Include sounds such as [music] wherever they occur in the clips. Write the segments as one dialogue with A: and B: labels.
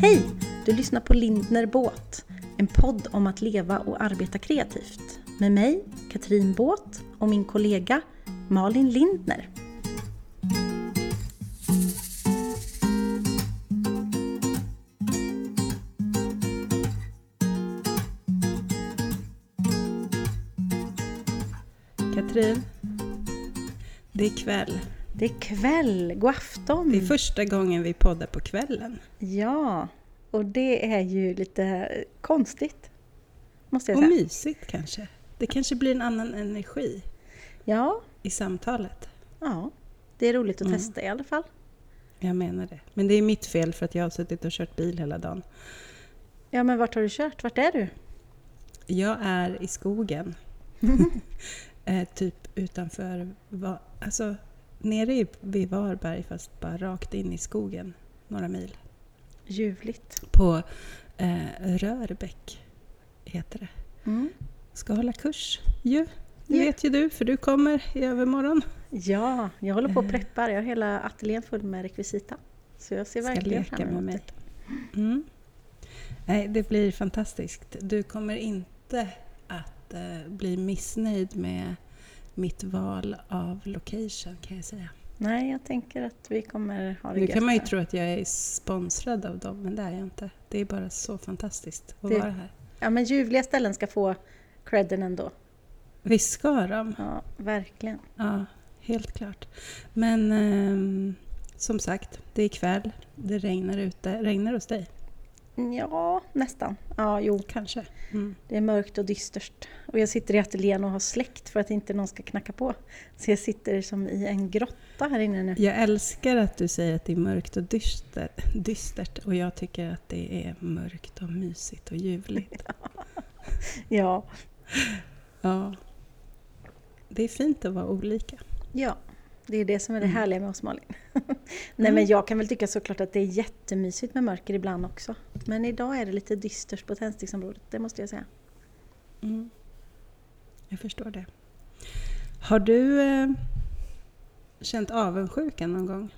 A: Hej! Du lyssnar på Lindner Båt, en podd om att leva och arbeta kreativt. Med mig, Katrin Båt och min kollega Malin Lindner.
B: Katrin, det är kväll.
A: Det är kväll, god afton!
B: Det är första gången vi poddar på kvällen.
A: Ja, och det är ju lite konstigt. Måste jag
B: Och
A: säga.
B: mysigt kanske. Det kanske blir en annan energi
A: Ja,
B: i samtalet.
A: ja. Det är roligt att
B: Mm.
A: testa i alla fall.
B: Jag menar det. Men det är mitt fel för att jag har suttit och kört bil hela dagen.
A: Ja, men vart har du kört? Vart är du?
B: Jag är i skogen. [laughs] eh, typ utanför, Va- alltså nere vid Varberg fast bara rakt in i skogen. Några mil.
A: Ljuvligt.
B: På eh, Rörbäck heter det.
A: Mm.
B: Ska hålla kurs ju. Det
A: Ja.
B: vet ju du för du kommer i övermorgon.
A: Ja, jag håller på och
B: Eh.
A: preppar. Jag har hela ateljén full med rekvisita. Så jag ser
B: Ska
A: verkligen fram
B: med
A: emot
B: mig.
A: det.
B: Mm. Nej, det blir fantastiskt. Du kommer inte att eh, bli missnöjd med mitt val av location kan jag säga.
A: Nej, jag tänker att vi kommer ha det
B: Nu kan man ju
A: här.
B: tro att jag är sponsrad av dem, men det är jag inte. Det är bara så fantastiskt att
A: Det-
B: vara här.
A: Ja, men ljuvliga ställen ska få credden ändå.
B: Visst ska de?
A: Ja, verkligen.
B: Ja, helt klart. Men ehm, som sagt, det är kväll. Det regnar ute. Regnar hos dig?
A: Ja, nästan. Ja, jo.
B: Kanske. Mm.
A: Det är mörkt och dystert. Och jag sitter i ateljén och har släckt för att inte någon ska knacka på. Så jag sitter som i en grotta här inne nu.
B: Jag älskar att du säger att det är mörkt och dystert, dystert och jag tycker att det är mörkt och mysigt och ljuvligt. [laughs]
A: Ja,
B: Ja. Det är fint att vara olika.
A: ja. Det är det som är det
B: Mm.
A: härliga med oss Malin. [laughs] Nej men jag kan väl tycka såklart att det är jättemysigt med mörker ibland också. Men idag är det lite dystert på tändsticksområdet, det måste jag säga.
B: Mm. Jag förstår det. Har du eh, känt avundsjuka någon gång?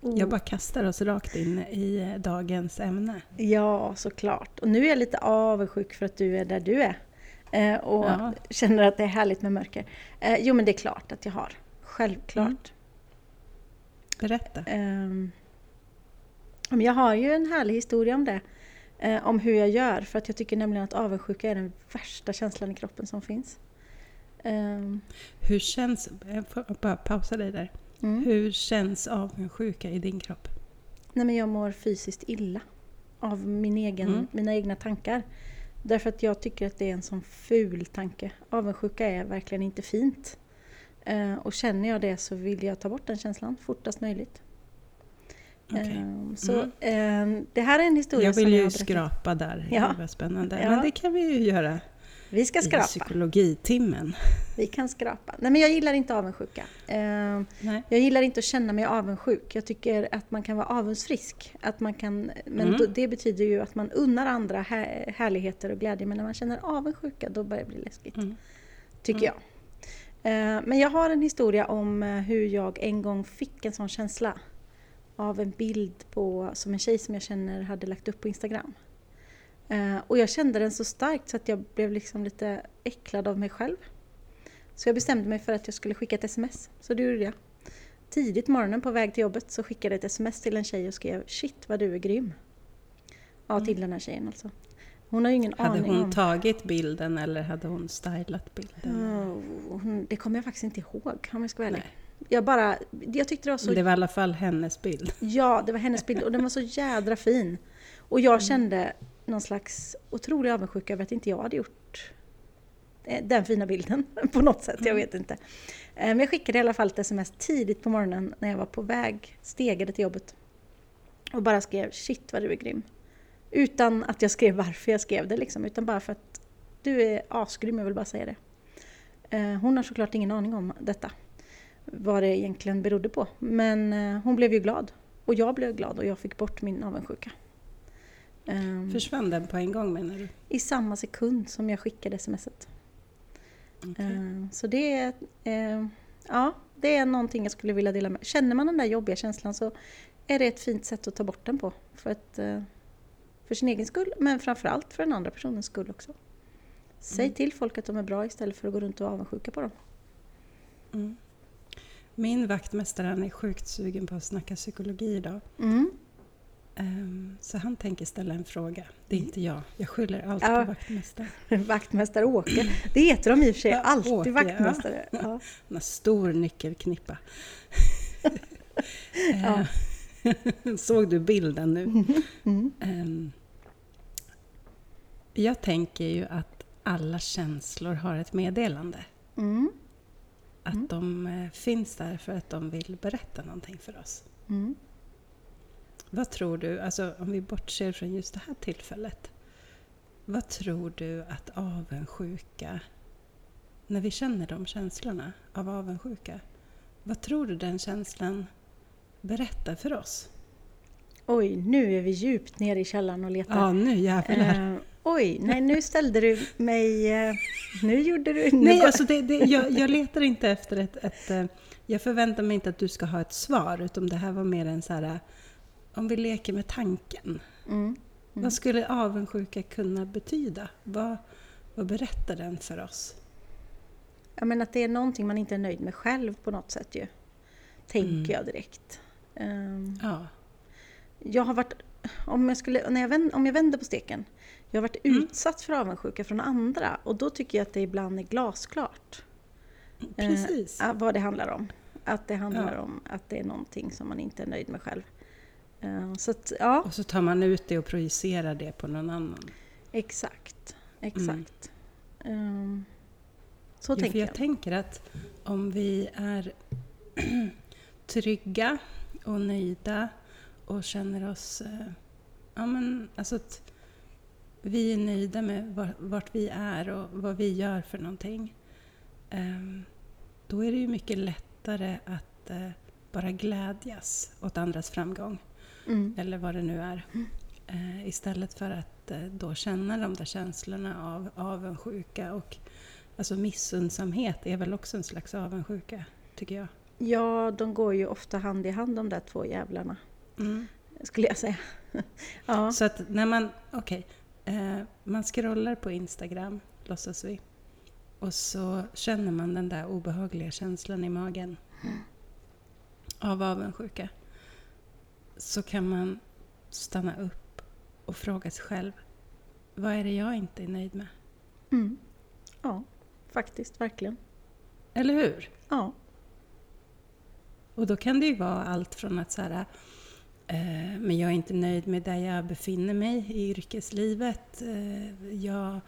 A: Oh.
B: Jag bara kastar oss rakt in i eh, dagens ämne.
A: Ja, såklart. Och nu är jag lite avundsjuk för att du är där du är. Eh, och
B: Ja.
A: känner att det är härligt med mörker. Eh, jo men det är klart att jag har. Självklart.
B: Mm. Berätta.
A: Men jag har ju en härlig historia om det. Eh, om hur jag gör. För att jag tycker nämligen att avundsjuka är den värsta känslan i kroppen som finns. Ehm,
B: Hur känns... Jag får bara pausa dig där.
A: mm.
B: Hur känns avundsjuka i din kropp?
A: Nej men jag mår fysiskt illa. Av min egen,
B: Mm.
A: mina egna tankar. Därför att jag tycker att det är en sån ful tanke. Avundsjuka är verkligen inte fint. Eh, och känner jag det så vill jag ta bort den känslan fortast möjligt.
B: Okej.
A: Ehm, så eh, det här är en historia
B: Jag
A: som
B: vill
A: jag
B: ju
A: har berättat.
B: skrapa där.
A: Ja.
B: Det var spännande.
A: Ja.
B: Men det kan vi ju göra
A: Vi ska
B: i
A: skrapa.
B: psykologitimmen.
A: Vi kan skrapa. Nej men jag gillar inte avundsjuka.
B: Nej.
A: jag gillar inte att känna mig avundsjuk. Jag tycker att man kan vara avundsfrisk. Att man kan, men
B: Mm.
A: det betyder ju att man unnar andra här, härligheter och glädje. Men när man känner avundsjuka då börjar det bli läskigt.
B: Mm.
A: Tycker
B: Mm.
A: jag. Eh, Men jag har en historia om eh, hur jag en gång fick en sån känsla. Av en bild på, som en tjej som jag känner hade lagt upp på Instagram. Eh, Och jag kände den så starkt så att jag blev liksom lite äcklad av mig själv. Så jag bestämde mig för att jag skulle skicka ett sms. Så det gjorde jag. Tidigt morgonen på väg till jobbet så skickade jag ett sms till en tjej och skrev Shit vad du är grym. Ja, till den här tjejen alltså. Hon har ingen
B: Hade
A: aning
B: hon
A: om...
B: tagit bilden eller hade hon stylat bilden?
A: Oh, det kommer jag faktiskt inte ihåg om jag ska vara ärlig. Jag bara, jag tyckte det var så...
B: Det var i alla fall hennes bild. [laughs]
A: Ja, det var hennes bild och den var så jädra fin. Och jag kände någon slags otrolig avundsjuka över att inte jag hade gjort eh, den fina bilden [laughs] på något sätt. Jag vet inte. Eh, Men jag skickade i alla fall ett sms tidigt på morgonen när jag var på väg, stegade till jobbet. Och bara skrev shit vad du är grym. Utan att jag skrev varför jag skrev det liksom, utan bara för att du är asgrym, jag vill bara säga det. Eh, Hon har såklart ingen aning om detta. Vad det egentligen berodde på. Men eh, hon blev ju glad. Och jag blev glad och jag fick bort min avundsjuka. Ehm,
B: Försvann den på en gång menar du?
A: I samma sekund som jag skickade smset.
B: Okej.
A: Ehm, Så det är, eh, ja, det är någonting jag skulle vilja dela med. Känner man den där jobbiga känslan så är det ett fint sätt att ta bort den på. För att För sin egen skull, men framförallt för den andra personens skull också. Säg
B: Mm.
A: till folk att de är bra istället för att gå runt och vara avundsjuka på dem.
B: Mm. Min vaktmästare han är sjukt sugen på att snacka psykologi idag.
A: Mm.
B: Ehm, så han tänker ställa en fråga. Det är inte jag. Jag skyller allt
A: Ja.
B: på vaktmästaren. [laughs]
A: Vaktmästare Åke. Det heter de i och för sig
B: Ja,
A: alltid,
B: Åke, ja.
A: vaktmästare. [laughs] Ja.
B: Han har stor nyckelknippa. [laughs]
A: Ja.
B: Ehm, Såg du bilden nu?
A: Mm.
B: Ehm, jag tänker ju att alla känslor har ett meddelande.
A: Mm.
B: Att
A: Mm.
B: de eh, finns där för att de vill berätta någonting för oss.
A: Mm.
B: Vad tror du, alltså om vi bortser från just det här tillfället. Vad tror du att avundsjuka, när vi känner de känslorna av avundsjuka, vad tror du den känslan berättar för oss?
A: Oj, nu är vi djupt nere i källaren och letar.
B: Ja, nu jävlar.
A: Eh, oj, nej nu ställde du mig... Eh, nu gjorde du... nu
B: Nej, alltså det, det, jag, jag letar inte efter ett, ett... eh, Jag förväntar mig inte att du ska ha ett svar, utan det här var mer en så här... eh, Om vi leker med tanken.
A: Mm.
B: Vad skulle avundsjuka kunna betyda? Vad, vad berättar den för oss?
A: Ja, men att det är någonting man inte är nöjd med själv på något sätt ju. Tänker
B: Mm.
A: jag direkt. Ehm,
B: Ja.
A: jag har varit... Om jag, skulle, när jag, vänd, om jag vänder på steken. Jag har varit
B: Mm.
A: utsatt för avundsjuka från andra och då tycker jag att det ibland är glasklart. eh,
B: Precis.
A: ja, vad det handlar om. Att det handlar
B: Ja.
A: om att det är någonting som man inte är nöjd med själv. Eh, så att, ja,
B: Och så tar man ut det och projicerar det på någon annan.
A: exakt. Exakt. Ehm, så
B: Ja,
A: tänker
B: jag
A: jag.
B: tänker att om vi är [clears throat] trygga och nöjda och känner oss... eh, Ja, men alltså att vi är nöjda med var- vart vi är och vad vi gör för någonting. ehm, Då är det ju mycket lättare att eh, bara glädjas åt andras framgång.
A: Mm.
B: eller vad det nu är. Eh, istället för att eh, då känna de där känslorna av avundsjuka och alltså missundsamhet är väl också en slags avundsjuka, tycker jag.
A: Ja, de går ju ofta hand i hand de där två jävlarna.
B: Mm.
A: Skulle jag säga. [laughs] ja.
B: Så att när man, okej, eh, man scrollar på Instagram, låtsas vi, och så känner man den där obehagliga känslan i magen av avundsjuka. Så kan man stanna upp och fråga sig själv, vad är det jag inte är nöjd med?
A: Mm. ja, faktiskt, verkligen.
B: Eller hur?
A: Ja.
B: Och då kan det ju vara allt från att så här, men jag är inte nöjd med där jag befinner mig i yrkeslivet. Eh, jag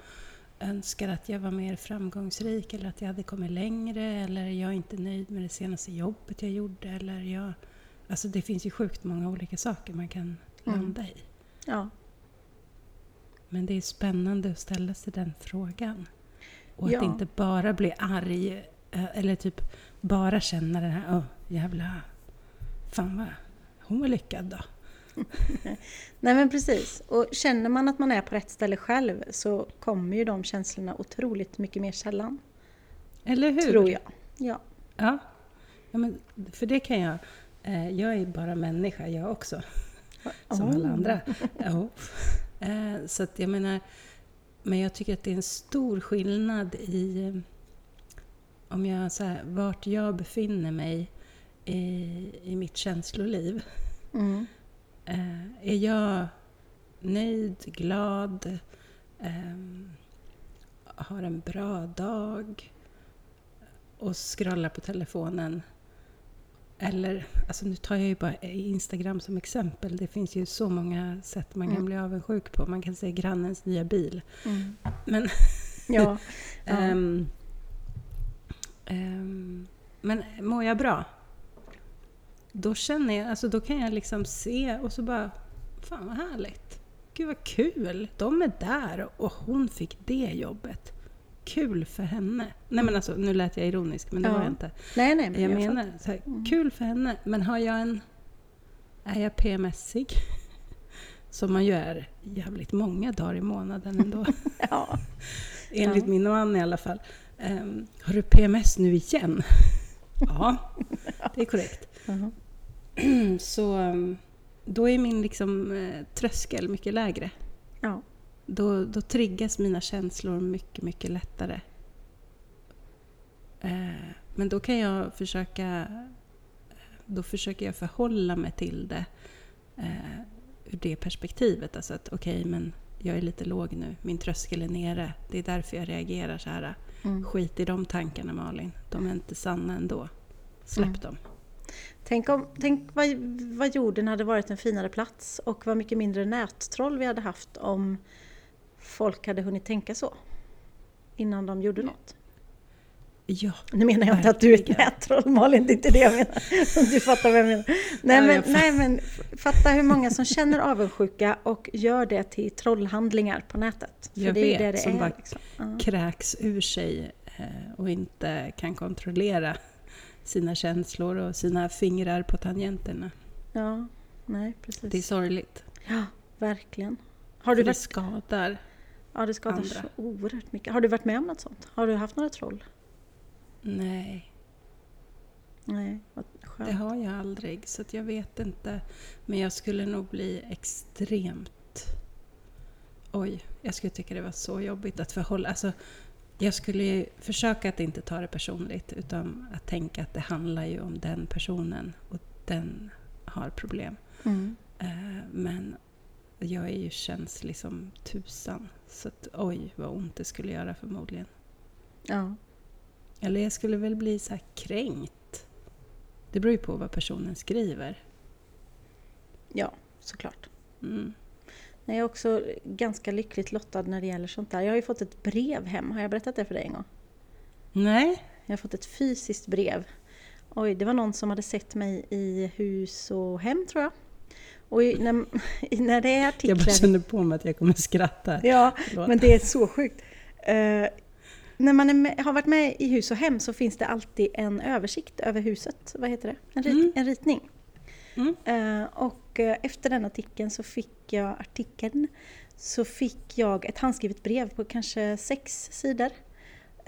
B: önskar att jag var mer framgångsrik eller att jag hade kommit längre. Eller jag är inte nöjd med det senaste jobbet jag gjorde. Eller jag, alltså det finns ju sjukt många olika saker man kan
A: Mm.
B: landa i.
A: ja.
B: Men det är spännande att ställa sig den frågan. Och
A: Ja.
B: att inte bara bli arg eh, eller typ bara känna den här, åh jävla, fan vad, hon var lyckad då. [laughs]
A: Nej men precis. Och känner man att man är på rätt ställe själv så kommer ju de känslorna otroligt mycket mer sällan.
B: Eller hur?
A: Tror jag. Ja.
B: Ja. ja men, för det kan jag, eh, jag är bara människa jag också. Som
A: Oh.
B: alla andra. Ja. Eh, så att jag menar, men jag tycker att det är en stor skillnad i om jag så här, vart jag befinner mig i, i mitt känsloliv.
A: Mm.
B: Eh, är jag nöjd, glad, ehm, har en bra dag och scrollar på telefonen eller, alltså nu tar jag ju bara Instagram som exempel. Det finns ju så många sätt man kan
A: Mm.
B: bli avundsjuk på. Man kan se grannens nya bil.
A: Mm.
B: Men,
A: Ja. [laughs]
B: Ehm, ehm, men mår jag bra? Då känner jag, alltså då kan jag liksom se och så bara, fan vad härligt. Gud vad kul, de är där och hon fick det jobbet. Kul för henne. Nej men alltså, nu lät jag ironisk men det
A: Ja.
B: var jag inte.
A: Nej, nej, men
B: Jag,
A: jag
B: menar, så här,
A: Mm.
B: kul för henne, men har jag en... Är jag PMSig? [laughs] Som man ju är jävligt många dagar i månaden ändå. [laughs]
A: Ja.
B: Enligt
A: Ja.
B: min man i alla fall. Ehm, har du PMS nu igen? [laughs] ja, det är korrekt.
A: Mhm. [clears throat]
B: Så um, då är min liksom, eh, tröskel mycket lägre.
A: Ja.
B: Då, då triggas mina känslor mycket, mycket lättare. Eh, men då kan jag försöka då försöker jag förhålla mig till det eh, ur det perspektivet. Alltså att okej, okay, men jag är lite låg nu, min tröskel är nere. Det är därför jag reagerar så här. Mm. Skit i de tankarna Malin, de är inte sanna ändå. Släpp mm. dem.
A: Tänk, om, tänk vad, vad jorden hade varit en finare plats och vad mycket mindre nättroll vi hade haft om folk hade hunnit tänka så innan de gjorde något.
B: Ja,
A: nu menar jag inte att du är ett nättroll Malin, det är inte det jag menar. [laughs] Du fattar vad jag menar. Nej, men, nej men fatta hur många som känner avundsjuka och gör det till trollhandlingar på nätet.
B: För jag det vet, det det som är, bara liksom. kräks ur sig eh, och inte kan kontrollera sina känslor och sina fingrar på tangenterna.
A: Ja, nej precis.
B: Det är sorgligt.
A: Ja, verkligen.
B: Har du För varit... det skadar
A: Ja, det skadar andra. så oerhört mycket. Har du varit med om något sånt? Har du haft några troll?
B: Nej.
A: Nej, vad
B: skönt. Det har jag aldrig, så jag vet inte. Men jag skulle nog bli extremt... Oj, jag skulle tycka det var så jobbigt att förhålla... Alltså, jag skulle försöka att inte ta det personligt utan att tänka att det handlar ju om den personen och den har problem.
A: Mm.
B: Eh, men jag är ju känslig som tusan. Så att, oj vad ont det skulle göra förmodligen.
A: Ja.
B: Eller jag skulle väl bli så här kränkt. Det beror ju på vad personen skriver.
A: Ja, såklart.
B: Mm.
A: Jag är också ganska lyckligt lottad när det gäller sånt där. Jag har ju fått ett brev hem. Har jag berättat det för dig en gång?
B: Nej.
A: Jag har fått ett fysiskt brev. Oj, det var någon som hade sett mig i hus och hem tror jag. Och när, [laughs] när det är artiklar...
B: Jag bara känner på mig att jag kommer skratta.
A: Ja, Förlåt. men det är så sjukt. Uh, när man med, har varit med i hus och hem så finns det alltid en översikt över huset. Vad heter det? En, rit, mm. en ritning.
B: Mm.
A: Uh, och uh, efter den artikeln så fick jag artikeln så fick jag ett handskrivet brev på kanske sex sidor.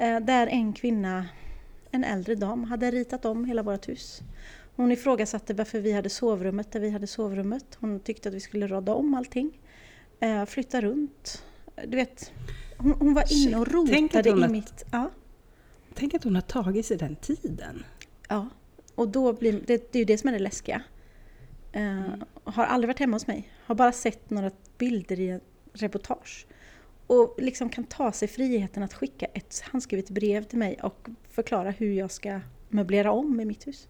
A: Uh, där en kvinna, en äldre dam, hade ritat om hela vårt hus. Hon ifrågasatte varför vi hade sovrummet där vi hade sovrummet. Hon tyckte att vi skulle råda om allting. flytta runt. Du vet, hon, hon var inne och rotade i mitt... Ja.
B: Tänk att hon har tagit sig den tiden.
A: Ja, och då blir, det, det är ju det som är det läskiga. Uh, mm. Har aldrig varit hemma hos mig. Har bara sett några bilder i en reportage. Och liksom kan ta sig friheten att skicka ett handskrivet brev till mig och förklara hur jag ska möblera om i mitt hus.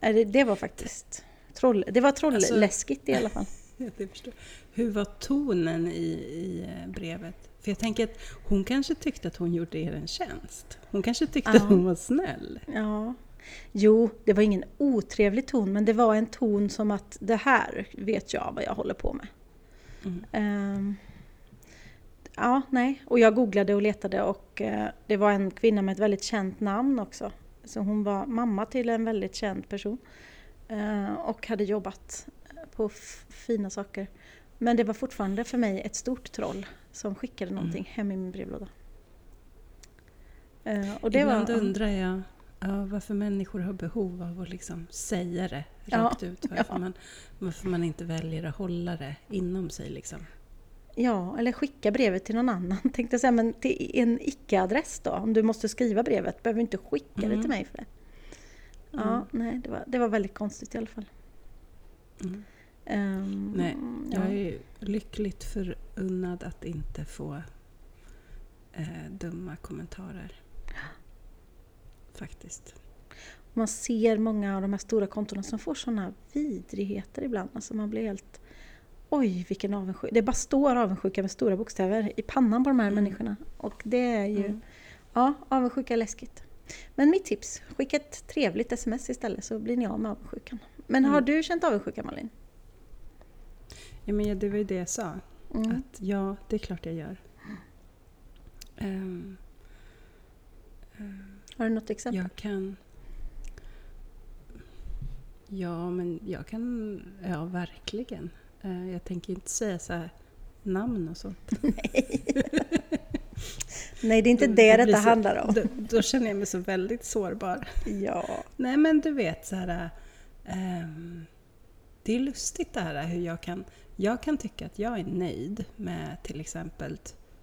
A: Det, det var faktiskt troll, det var trollläskigt alltså, i alla fall. [laughs]
B: Jag förstår. Hur var tonen i, i eh, brevet? För jag tänker att hon kanske tyckte att hon gjorde er en tjänst. Hon kanske tyckte ja. att hon var snäll.
A: Ja. Jo, det var ingen otrevlig ton, men det var en ton som att det här vet jag vad jag håller på med. Mm. Um, ja, nej. Och jag googlade och letade och uh, det var en kvinna med ett väldigt känt namn också. Så hon var mamma till en väldigt känd person. Uh, och hade jobbat på fina saker. Men det var fortfarande för mig ett stort troll som skickade någonting mm. hem i min brevlåda.
B: Uh, och det Ibland var, undrar jag ja, varför människor har behov av att liksom säga det rakt ja, ut. [laughs] Varför, ja. man, varför man inte väljer att hålla det inom sig. Liksom.
A: Ja, eller skicka brevet till någon annan. [laughs] Tänkte säga, men till en icke-adress då? Om du måste skriva brevet, behöver du inte skicka mm. det till mig för det. Ja, mm. nej, det var, det var väldigt konstigt i alla fall.
B: Mm. Um, Nej, jag är lyckligt förunnad att inte få eh, dumma kommentarer. Faktiskt.
A: Man ser många av de här stora kontona som får sådana vidrigheter ibland. Alltså man blir helt... Oj, vilken avundsjuka. Det bara står avundsjuka med stora bokstäver i pannan på de här mm. människorna. Och det är ju... Mm. Ja, avundsjuka är läskigt. Men mitt tips, skicka ett trevligt sms istället så blir ni av med avundsjukan. Men har mm. du känt avundsjuka Malin?
B: Ja, men det var ju det jag sa. Mm. Att ja, det är klart jag gör. Um,
A: um, Har du något exempel?
B: Jag kan... Ja, men jag kan... Ja, verkligen. Uh, jag tänker inte säga så här, namn och sånt. [laughs]
A: Nej. Nej, det är inte det det detta så, handlar om.
B: Då, då, känner jag mig så väldigt sårbar.
A: Ja.
B: Nej, men du vet så här... Um, det är lustigt det här hur jag kan, jag kan tycka att jag är nöjd med till exempel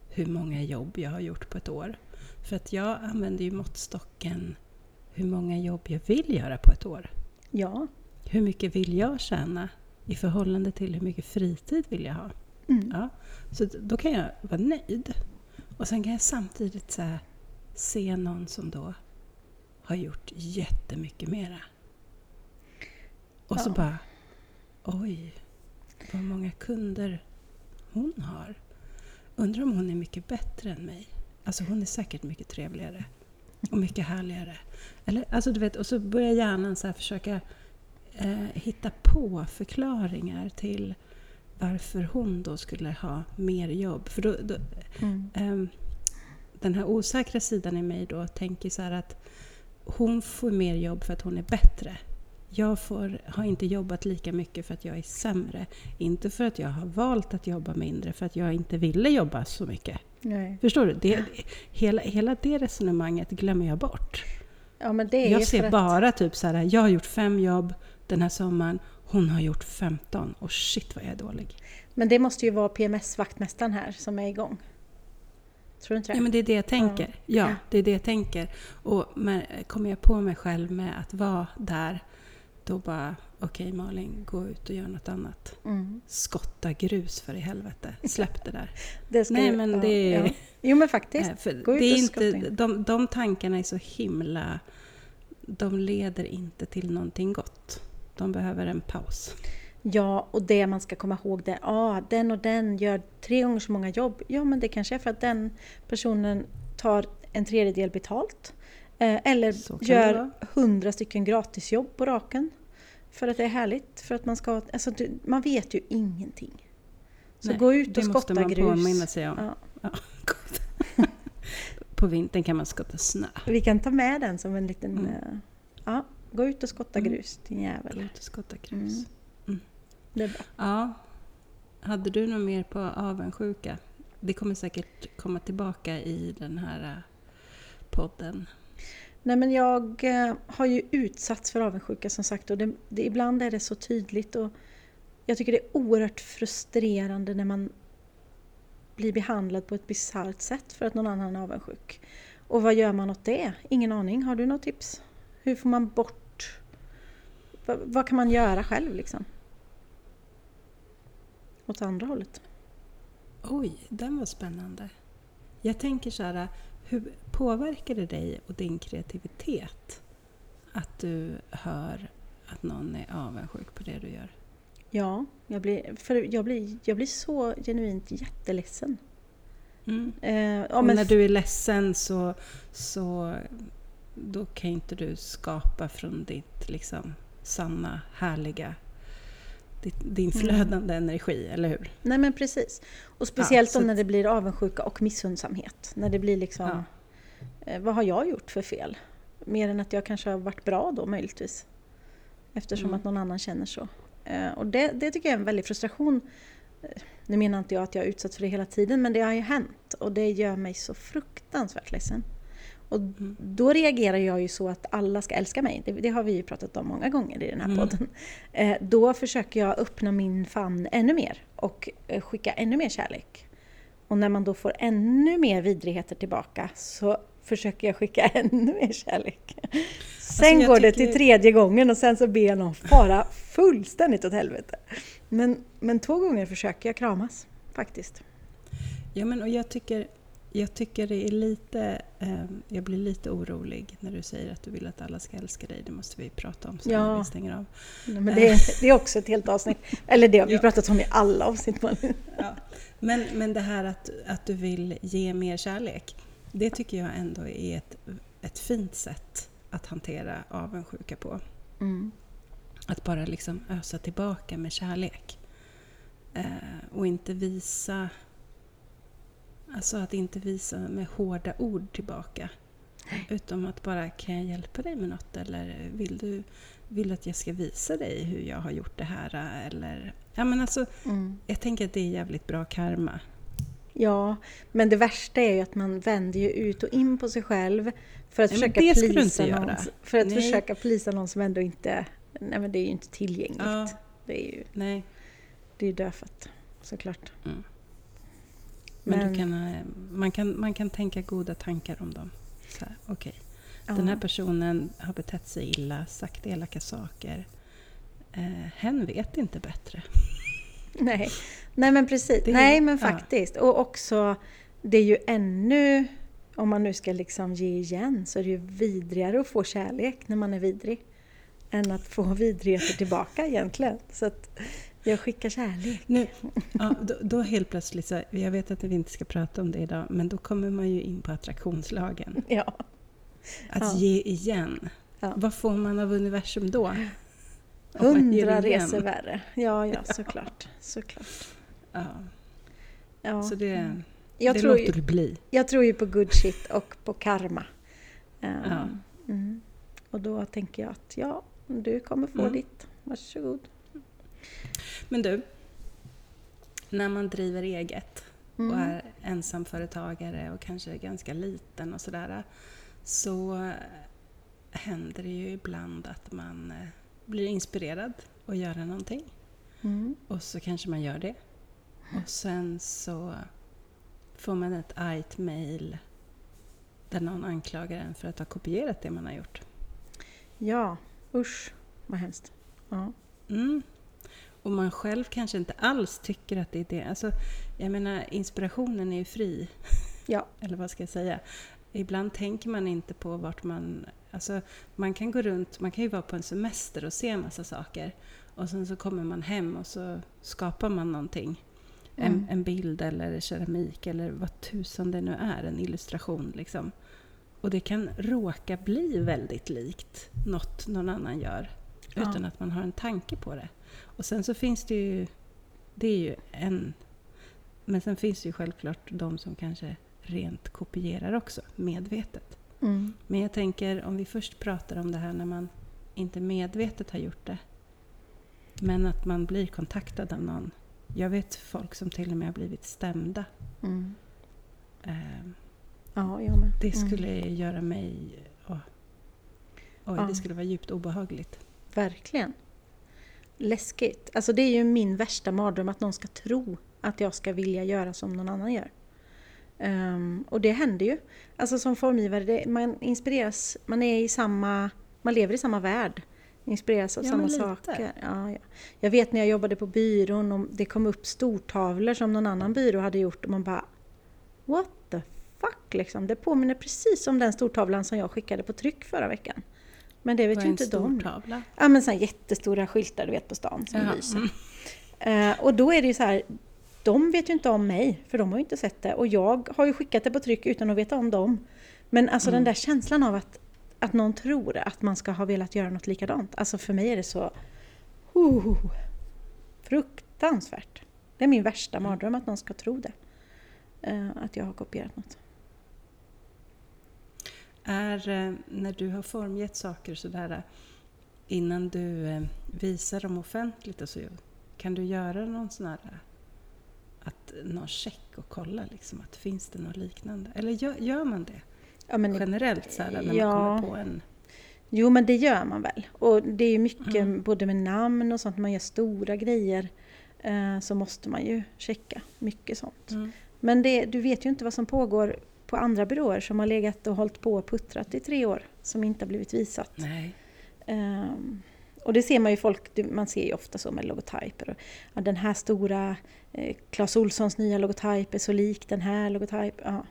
B: hur många jobb jag har gjort på ett år. För att jag använder ju måttstocken hur många jobb jag vill göra på ett år.
A: Ja.
B: Hur mycket vill jag tjäna i förhållande till hur mycket fritid vill jag ha?
A: Mm.
B: Ja, så då kan jag vara nöjd. Och sen kan jag samtidigt så här, se någon som då har gjort jättemycket mera. Och så
A: Ja.
B: bara, oj, vad många kunder hon har. Undrar om hon är mycket bättre än mig. Alltså hon är säkert mycket trevligare. Och mycket härligare. Eller, alltså du vet, och så börjar hjärnan så försöka eh, hitta på förklaringar till varför hon då skulle ha mer jobb. För då, då,
A: Mm.
B: Ehm, den här osäkra sidan i mig då tänker så här att hon får mer jobb för att hon är bättre. Jag får, har inte jobbat lika mycket för att jag är sämre. Inte för att jag har valt att jobba mindre, för att jag inte ville jobba så mycket.
A: Nej.
B: Förstår du? Det, hela, hela det resonemanget glömmer jag bort.
A: Ja,
B: Jag ser
A: att-
B: bara typ så här, jag har gjort fem jobb den här sommaren, hon har gjort 15 och shit vad jag är dålig.
A: Men det måste ju vara PMS-vaktmästaren här som är igång. Tror du inte det?
B: Ja, men det är det jag tänker. Ja,
A: Ja.
B: det är det jag tänker. Och men, kommer jag på mig själv med att vara där, då bara, okej Malin, gå ut och gör något annat.
A: Mm.
B: Skotta grus för i helvete. Släpp det där. [laughs]
A: Det
B: Nej,
A: ju-
B: men det är-
A: Ja. Jo men faktiskt.
B: För
A: Gå ut
B: det är
A: och
B: inte,
A: skotta in.
B: de, de tankarna är så himla... De leder inte till någonting gott. De behöver en paus.
A: Ja, och det man ska komma ihåg det, ja den och den gör tre gånger så många jobb. Ja, men det kanske är för att den personen tar en tredjedel betalt. Eh, eller gör hundra stycken gratisjobb på raken. För att det är härligt. För att man ska, alltså, du- man vet ju ingenting. Så
B: Nej,
A: gå ut och
B: det måste
A: skotta
B: man
A: grus.
B: påminna sig om.
A: Ja. [laughs]
B: På vintern kan man skotta snö.
A: Vi kan ta med den som en liten...
B: Mm.
A: eh, Ja, gå ut och skotta
B: Mm.
A: grus din
B: Gå
A: jävel.
B: ut och skotta grus.
A: Mm. Det är bra.
B: Ja. Hade du något mer på avundsjuka? Det kommer säkert komma tillbaka i den här eh, podden.
A: Nej men jag eh, har ju utsatts för avundsjuka som sagt och det, det, ibland är det så tydligt och jag tycker det är oerhört frustrerande när man blir behandlad på ett bisarrt sätt för att någon annan är avundsjuk. Och vad gör man åt det? Ingen aning. Har du något tips? Hur får man bort... Vad, vad kan man göra själv liksom? Åt andra hållet.
B: Oj, den var spännande. Jag tänker så här, hur påverkar det dig och din kreativitet att du hör att någon är avundsjuk på det du gör?
A: Ja, jag blir, för jag blir, jag blir så genuint jätteledsen.
B: Mm.
A: Eh, ja, men
B: när du är ledsen så, så då kan inte du skapa från ditt liksom, sanna, härliga, din
A: Mm.
B: flödande energi, eller hur?
A: Nej men precis. Och speciellt då
B: att-
A: när det blir avundsjuka och missundsamhet. När det blir liksom,
B: Ja.
A: eh, vad har jag gjort för fel? Mer än att jag kanske har varit bra då möjligtvis. Eftersom
B: Mm.
A: att någon annan känner så. Eh, och det, det tycker jag är en väldig frustration. Eh, Nu menar inte jag att jag är utsatt för det hela tiden men det har ju hänt och det gör mig så fruktansvärt ledsen. Och
B: Mm.
A: då reagerar jag ju så att alla ska älska mig. Det, det har vi ju pratat om många gånger i den här
B: Mm.
A: podden. Eh, då försöker jag öppna min famn ännu mer och eh, skicka ännu mer kärlek. Och när man då får ännu mer vidrigheter tillbaka så försöker jag skicka [laughs] ännu mer kärlek. Sen
B: jag
A: går det till tredje gången och sen så ber jag någon fara fullständigt åt helvete. Men, men två gånger försöker jag kramas, faktiskt.
B: Ja, men och jag tycker, jag tycker det är lite... Eh, jag blir lite orolig när du säger att du vill att alla ska älska dig. Det måste vi prata om sen
A: Ja.
B: när vi stänger av.
A: Nej, Men det, är- det är också ett helt avsnitt. Eller det har vi
B: Ja.
A: pratat om i alla avsnitt.
B: Ja. Men, men det här att, att du vill ge mer kärlek, det tycker jag ändå är ett, ett fint sätt att hantera avundsjuka på.
A: Mm.
B: Att bara liksom ösa tillbaka med kärlek. Eh, och inte visa... Alltså att inte visa med hårda ord tillbaka. Utom att bara, kan jag hjälpa dig med något? Eller vill du, vill du att jag ska visa dig hur jag har gjort det här? Eller, ja, men alltså,
A: Mm.
B: jag tänker att det är jävligt bra karma.
A: Ja, men det värsta är ju att man vänder ju ut och in på sig själv för att
B: Nej,
A: försöka plisa någon. För att
B: Nej.
A: försöka plisa någon som ändå inte... Nej men det är ju inte tillgängligt.
B: Ja,
A: det är ju
B: Nej.
A: det är dödfött såklart.
B: Mm. Men,
A: Men-
B: kan, eh, man, kan, man kan tänka goda tankar om dem. Så här.
A: Ja.
B: Den här personen har betett sig illa, sagt elaka saker. Eh, hen vet inte bättre. [laughs]
A: Nej. Nej men precis.
B: Det
A: Nej men
B: ja.
A: faktiskt. Och också, det är ju ännu, om man nu ska liksom ge igen, så är det ju vidrigare att få kärlek när man är vidrig. Än att få [laughs] vidrigheter tillbaka egentligen. Så att jag skickar kärlek.
B: Nu, ja, då, då helt plötsligt, så, jag vet att vi inte ska prata om det idag, men då kommer man ju in på attraktionslagen.
A: Ja.
B: Att
A: Ja.
B: ge igen.
A: Ja.
B: Vad får man av universum då?
A: Hundra resor värre. Ja, ja, såklart. såklart.
B: Ja,
A: Ja.
B: så det,
A: jag,
B: det
A: tror
B: låter du bli.
A: jag tror ju på good shit och på karma. Um, mm. Och då tänker jag att ja, du kommer få
B: Mm.
A: ditt. Varsågod.
B: Men du, när man driver eget och
A: Mm.
B: är ensamföretagare och kanske ganska liten och sådär, så händer det ju ibland att man eh, blir inspirerad att göra någonting.
A: Mm.
B: Och så kanske man gör det. Och sen så får man ett argt mail där någon anklagar en för att ha kopierat det man har gjort.
A: Ja, usch vad hemskt. Ja.
B: Mm. Och man själv kanske inte alls tycker att det är det. Alltså, jag menar, inspirationen är ju fri.
A: Ja. [laughs]
B: Eller vad ska jag säga? Ibland tänker man inte på vart man... Alltså, man kan gå runt, man kan ju vara på en semester och se en massa saker. Och sen så kommer man hem och så skapar man någonting. En,
A: Mm.
B: en bild eller keramik eller vad tusan det nu är, en illustration liksom. Och det kan råka bli väldigt likt något någon annan gör.
A: Ja.
B: Utan att man har en tanke på det. Och sen så finns det ju... Det är ju en... Men sen finns det ju självklart de som kanske rent kopierar också, medvetet.
A: Mm.
B: Men jag tänker om vi först pratar om det här när man inte medvetet har gjort det. Men att man blir kontaktad av någon. Jag vet folk som till och med har blivit stämda.
A: Mm.
B: Eh,
A: Ja, jag med.
B: Det
A: Mm.
B: skulle göra mig... åh. Oj,
A: Ja.
B: det skulle vara djupt obehagligt.
A: Verkligen. Läskigt. Alltså det är ju min värsta mardröm att någon ska tro att jag ska vilja göra som någon annan gör. Ehm, och det händer ju. Alltså som formgivare, det, man inspireras, man är i samma, man lever i samma värld. Inspireras av
B: Ja,
A: samma saker. Ja, ja. Jag vet när jag jobbade på byrån och det kom upp stortavlor som någon annan byrå hade gjort och man bara What the fuck liksom. Det påminner precis om den stortavlan som jag skickade på tryck förra veckan. Men det vet ju inte de.
B: tavla?
A: Ja men sådana jättestora skyltar du vet på stan som
B: Jaha,
A: lyser.
B: mm.
A: Eh, och då är det ju så här, de vet ju inte om mig, för de har ju inte sett det. Och jag har ju skickat det på tryck utan att veta om dem. Men alltså
B: Mm.
A: den där känslan av att, att någon tror att man ska ha velat göra något likadant. Alltså för mig är det så... Uh, fruktansvärt. Det är min värsta mardröm att någon ska tro det. Eh, att jag har kopierat något.
B: Är eh, när du har formgett saker sådär eh, innan du eh, visar dem offentligt och så, kan du göra någon sån här att någon check och kolla liksom att finns det något liknande? Eller gör, gör man det
A: Ja, men
B: generellt så här, när
A: Ja.
B: man kommer på en...
A: Jo men det gör man väl. Och det är ju mycket
B: Mm.
A: både med namn och sånt, när man gör stora grejer eh, så måste man ju checka mycket sånt.
B: Mm.
A: Men det, du vet ju inte vad som pågår på andra byråer som har legat och hållit på och puttrat i tre år som inte har blivit visat. Ehm, och det ser man ju folk, man ser ju ofta så med logotyper. Och, ja, den här stora, eh, Clas Ohlsons nya logotyp är så lik den här logotyp. Ja.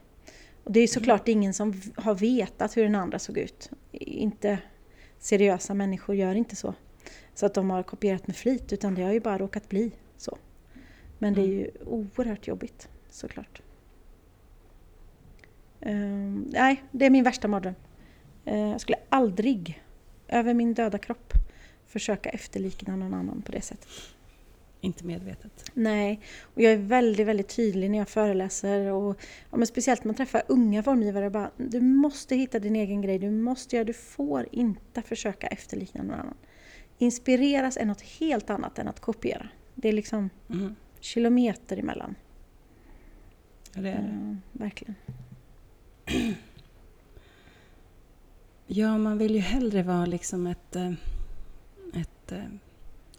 A: Och det är såklart ingen som har vetat hur den andra såg ut. Inte seriösa människor gör inte så. Så att de har kopierat med flit, utan det har ju bara råkat bli så. Men det är ju oerhört jobbigt, såklart. Ehm, nej, det är min värsta mardröm. Eh, jag skulle aldrig, över min döda kropp, försöka efterlikna någon annan på det sättet.
B: Inte medvetet.
A: Nej, och jag är väldigt, väldigt tydlig när jag föreläser och ja, men speciellt när man träffar unga formgivare. Bara, du måste hitta din egen grej, du måste göra, du får inte försöka efterlikna någon annan. Inspireras är något helt annat än att kopiera. Det är liksom
B: Mm.
A: kilometer emellan.
B: Ja, det är det.
A: Mm, verkligen. [clears throat]
B: Ja, man vill ju hellre vara liksom ett, eh, ett eh,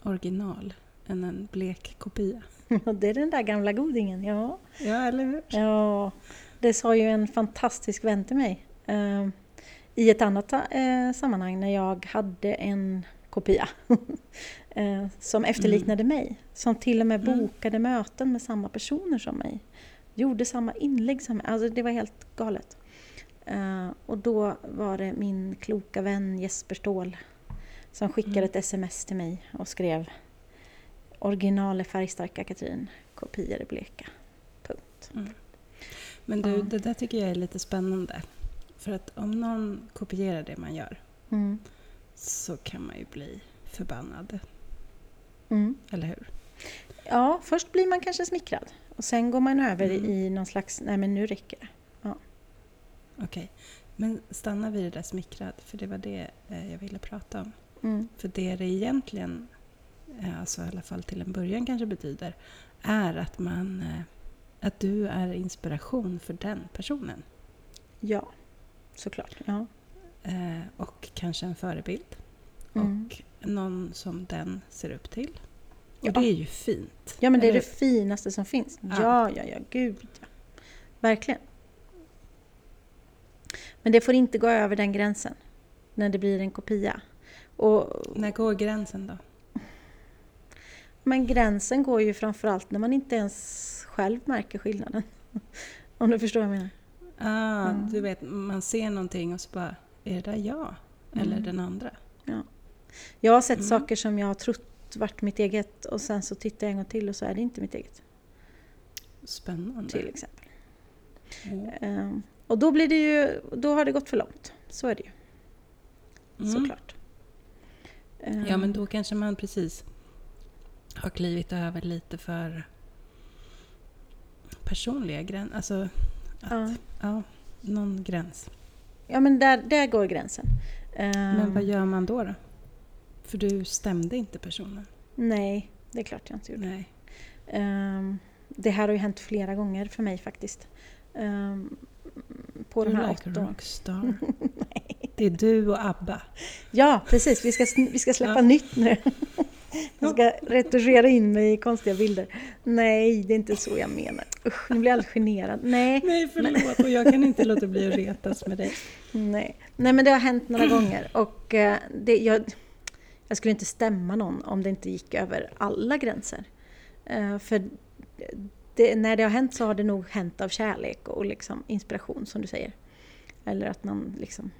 B: original än en blek kopia. [laughs]
A: det är den där gamla godingen, ja.
B: Ja, eller hur?
A: Ja, det sa ju en fantastisk vän till mig. Eh, I ett annat eh, sammanhang när jag hade en kopia [laughs] eh, som efterliknade mm. mig. Som till och med mm. bokade mm. möten med samma personer som mig. Gjorde samma inlägg som mig. Alltså det var helt galet. Uh, och då var det min kloka vän Jesper Ståhl som skickade mm. ett sms till mig och skrev Original är färgstarka Katrin, kopior är bleka. Punkt. Mm.
B: Men du, det där tycker jag är lite spännande. För att om någon kopierar det man gör mm. så kan man ju bli förbannad. Mm. Eller hur?
A: Ja, först blir man kanske smickrad och sen går man över mm. i någon slags, nej men nu räcker det. Ja.
B: Okej, okay. men stanna vid det där smickrad, för det var det eh, jag ville prata om. Mm. För det det egentligen, eh, alltså i alla fall till en början kanske betyder, är att man eh, att du är inspiration för den personen.
A: Ja, såklart. Ja.
B: och kanske en förebild. Mm. Och någon som den ser upp till. Och ja. det är ju fint.
A: Ja, men det är det finaste som finns. Ja, ja, ja, ja gud ja. Verkligen. Men det får inte gå över den gränsen. När det blir en kopia. Och,
B: när går gränsen då?
A: Men gränsen går ju framförallt när man inte ens själv märker skillnaden. [laughs] Om du förstår vad jag menar.
B: Ah, mm. Du vet, man ser någonting och så bara, är det där jag? Eller mm. den andra?
A: Ja. Jag har sett mm. saker som jag har trott varit mitt eget och sen så tittar jag en gång till och så är det inte mitt eget.
B: Spännande.
A: Till exempel. Um, och då blir det ju, då har det gått för långt. Så är det ju. Mm. Såklart.
B: Um, ja men då kanske man precis har klivit över lite för personliga gränser. Alltså att, ja. ja. någon gräns.
A: Ja men där, där går gränsen.
B: Men vad gör man då? då? För du stämde inte personen?
A: Nej, det är klart jag inte gjorde. Nej. Um, det här har ju hänt flera gånger för mig faktiskt. Um,
B: på de här like åtta rockstar. [laughs] det är du och ABBA.
A: Ja, precis. Vi ska, vi ska släppa ja. nytt nu. [laughs] Jag ska retuschera in mig i konstiga bilder. Nej, det är inte så jag menar. Usch, nu blir jag alldeles generad. Nej,
B: Nej förlåt. Och jag kan inte låta bli att retas med dig.
A: Nej, Nej men det har hänt några [clears throat] gånger. Och uh, det, jag, jag skulle inte stämma någon om det inte gick över alla gränser. Uh, för det, när det har hänt så har det nog hänt av kärlek och liksom inspiration som du säger. Eller att man liksom...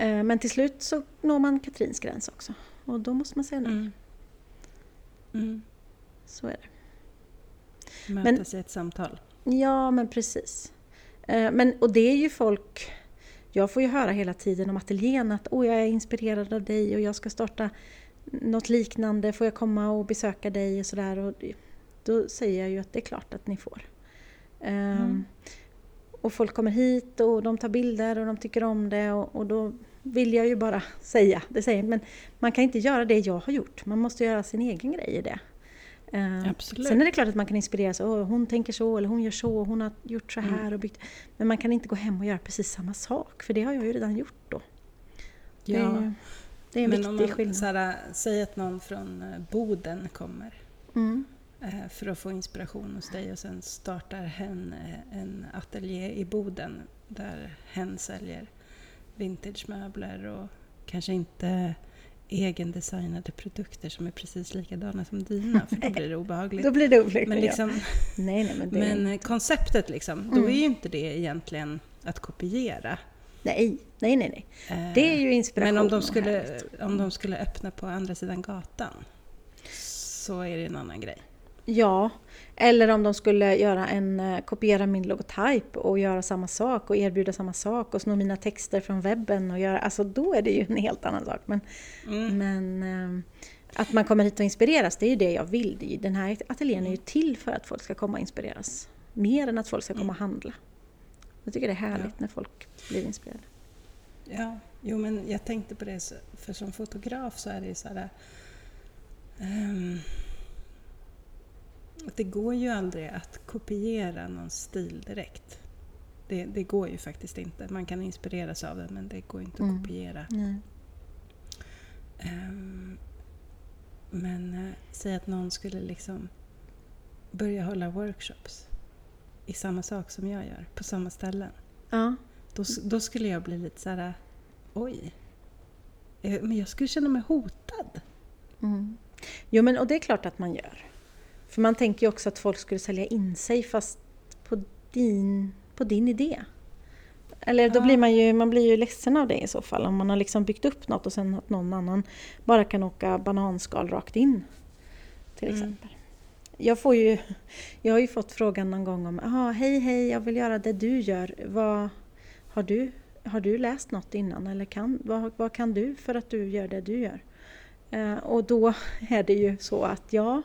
A: Uh, men till slut så når man Katrins gräns också. Och då måste man säga nej. Mm. Mm. Så är
B: det. Mötas i ett samtal.
A: Ja, men precis. Uh, men, och det är ju folk jag får ju höra hela tiden om ateljén att oh, jag är inspirerad av dig och jag ska starta något liknande, får jag komma och besöka dig och sådär. Då säger jag ju att det är klart att ni får. Ehm, mm. Um, och folk kommer hit och de tar bilder och de tycker om det och, och, då vill jag ju bara [laughs] säga, det säger men man kan inte göra det jag har gjort. Man måste göra sin egen grej i det.
B: Uh, Absolut.
A: Sen är det klart att man kan inspireras. Oh, hon tänker så, eller hon gör så, hon har gjort så här mm. och byggt. Men man kan inte gå hem och göra precis samma sak, för det har jag ju redan gjort då.
B: Ja. Det, är, det är en Men viktig man, skillnad. Såhär, säg att någon från eh, Boden kommer mm. Eh, för att få inspiration hos dig och sen startar hen en ateljé i Boden där hen säljer vintagemöbler och kanske inte egendesignade produkter som är precis likadana som dina, för då blir det obehagligt.
A: då blir det obehagligt,
B: men, liksom,
A: nej, nej, men,
B: men konceptet liksom, då mm. är ju inte det egentligen att kopiera.
A: Nej, nej, nej. nej. Eh, det är ju inspiration.
B: Men om de, skulle, om de skulle öppna på andra sidan gatan så är det en annan grej.
A: Ja, eller om de skulle göra en, eh, kopiera min logotyp och göra samma sak och erbjuda samma sak och sno mina texter från webben och göra, alltså då är det ju en helt annan sak. Men, mm. men eh, att man kommer hit och inspireras, det är ju det jag vill. Den här ateljén är ju till för att folk ska komma och inspireras. Mer än att folk ska komma och mm. handla. Jag tycker det är härligt ja. när folk blir inspirerade.
B: Ja, jo men jag tänkte på det, för som fotograf så är det ju så här... Um, det går ju aldrig att kopiera någon stil direkt. Det, det, går ju faktiskt inte. Man kan inspireras av det men det går inte att mm. kopiera. Um, Men eh, säg att någon skulle liksom börja hålla workshops i samma sak som jag gör, på samma ställen.
A: Ja.
B: Då, då skulle jag bli lite så här, oj. Eh, Men jag skulle känna mig hotad.
A: Mm. Jo, men och det är klart att man gör. För man tänker ju också att folk skulle sälja in sig fast på din, på din idé. Eller då blir man ju, man blir ju ledsen av det i så fall. Om man har liksom byggt upp något och sen att någon annan bara kan åka bananskal rakt in. Till
B: Mm.
A: exempel. Jag, får ju, jag har ju fått frågan någon gång om hej hej, jag vill göra det du gör. Vad, har, du, har du läst något innan? Eller kan, vad, vad kan du för att du gör det du gör? Eh, och då [laughs] är det ju så att ja,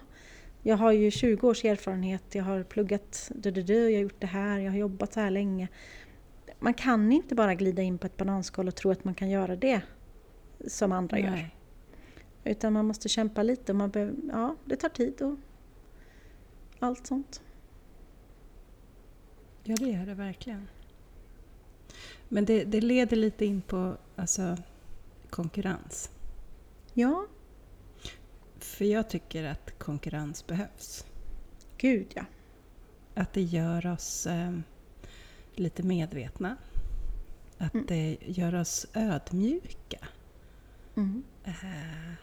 A: jag har ju 20 års erfarenhet, jag har pluggat, du, du, du, jag har gjort det här, jag har jobbat så här länge. Man kan inte bara glida in på ett bananskal och tro att man kan göra det som andra gör.
B: Nej.
A: Utan man måste kämpa lite och man behöver, ja, det tar tid och allt sånt.
B: Ja, det gör det verkligen. Men det, det leder lite in på alltså, konkurrens.
A: Ja,
B: För jag tycker att konkurrens behövs.
A: gud ja.
B: Att det gör oss eh, lite medvetna. Att
A: Mm.
B: det gör oss ödmjuka.
A: Mm.
B: Eh,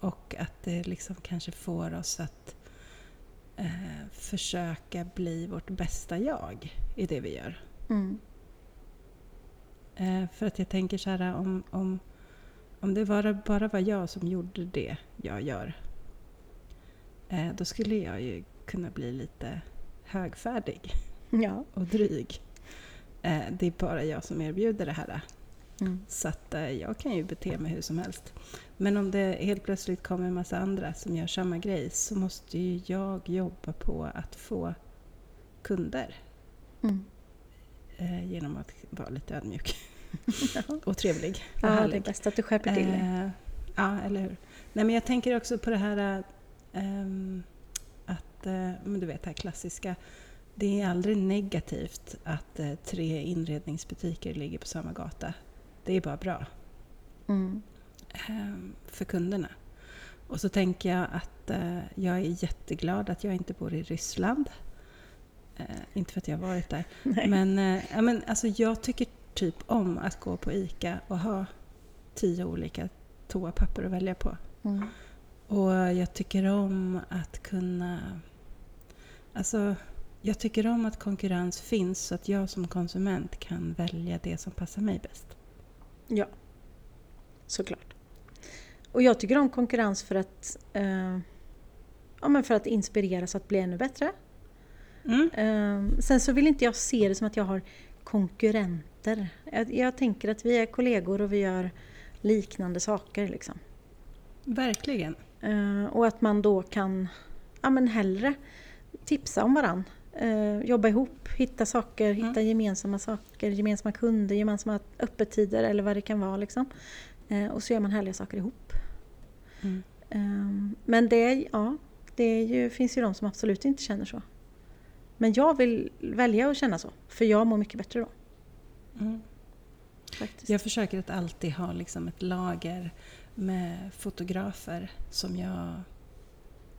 B: och att det liksom kanske får oss att eh, försöka bli vårt bästa jag i det vi gör.
A: Mm.
B: Eh, för att jag tänker så här om, om, om det bara, bara var jag som gjorde det jag gör. Eh, då skulle jag ju kunna bli lite högfärdig
A: Ja.
B: och dryg. Eh, det är bara jag som erbjuder det här.
A: Mm.
B: Så att eh, jag kan ju bete mig hur som helst. Men om det helt plötsligt kommer en massa andra som gör samma grej så måste ju jag jobba på att få kunder
A: Mm.
B: eh, genom att vara lite ödmjuk. [laughs] och trevlig och
A: Ja, det är bäst att du skärper till dig.
B: Eh, ja, eller hur. Nej, men jag tänker också på det här ehm, att, eh, men du vet det här klassiska, det är aldrig negativt att eh, tre inredningsbutiker ligger på samma gata. Det är bara bra
A: Mm.
B: ehm, för kunderna. Och så tänker jag att eh, jag är jätteglad att jag inte bor i Ryssland. Eh, inte för att jag har varit där.
A: Nej.
B: Men, eh, men alltså, jag tycker typ om att gå på ICA och ha tio olika toapapper att välja på.
A: Mm.
B: Och jag tycker om att kunna... Alltså, jag tycker om att konkurrens finns så att jag som konsument kan välja det som passar mig bäst.
A: Ja, såklart. Och jag tycker om konkurrens för att, eh, ja, men för att inspireras att bli ännu bättre.
B: Mm.
A: Eh, sen så vill inte jag se det som att jag har konkurrenter. Jag, jag tänker att vi är kollegor och vi gör liknande saker. Liksom.
B: Verkligen.
A: Eh, och att man då kan ja, men hellre tipsa om varann. Eh, jobba ihop, hitta saker,
B: Mm.
A: hitta gemensamma saker, gemensamma kunder, gemensamma öppettider eller vad det kan vara. Liksom. Eh, och så gör man härliga saker ihop.
B: Mm.
A: Men det, ja, det ju, finns ju de som absolut inte känner så. Men jag vill välja att känna så, för jag mår mycket bättre då.
B: Mm. Jag försöker att alltid ha liksom ett lager med fotografer som jag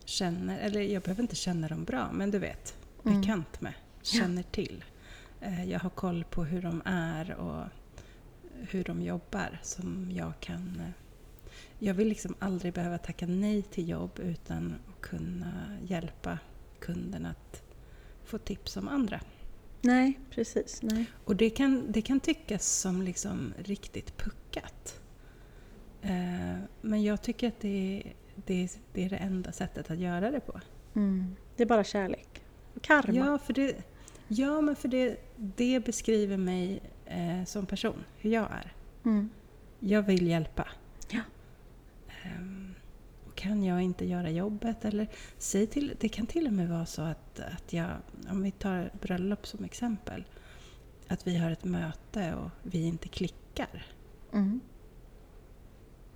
B: känner, eller jag behöver inte känna dem bra, men du vet,
A: Mm.
B: bekant med, känner till. Eh, Jag har koll på hur de är och hur de jobbar som jag kan... eh, Jag vill liksom aldrig behöva tacka nej till jobb utan att kunna hjälpa kunden att få tips om andra.
A: Nej, precis. Nej.
B: Och det kan, det kan tyckas som liksom riktigt puckat. Eh, men jag tycker att det är, det, det är det enda sättet att göra det på.
A: Mm. Det är bara kärlek. Karma.
B: Ja, för det, ja men för det, det beskriver mig eh, som person, hur jag är.
A: Mm.
B: Jag vill hjälpa.
A: Ja.
B: Och kan jag inte göra jobbet eller säg till, det kan till och med vara så att, att jag, om vi tar bröllop som exempel, att vi har ett möte och vi inte klickar.
A: Mm.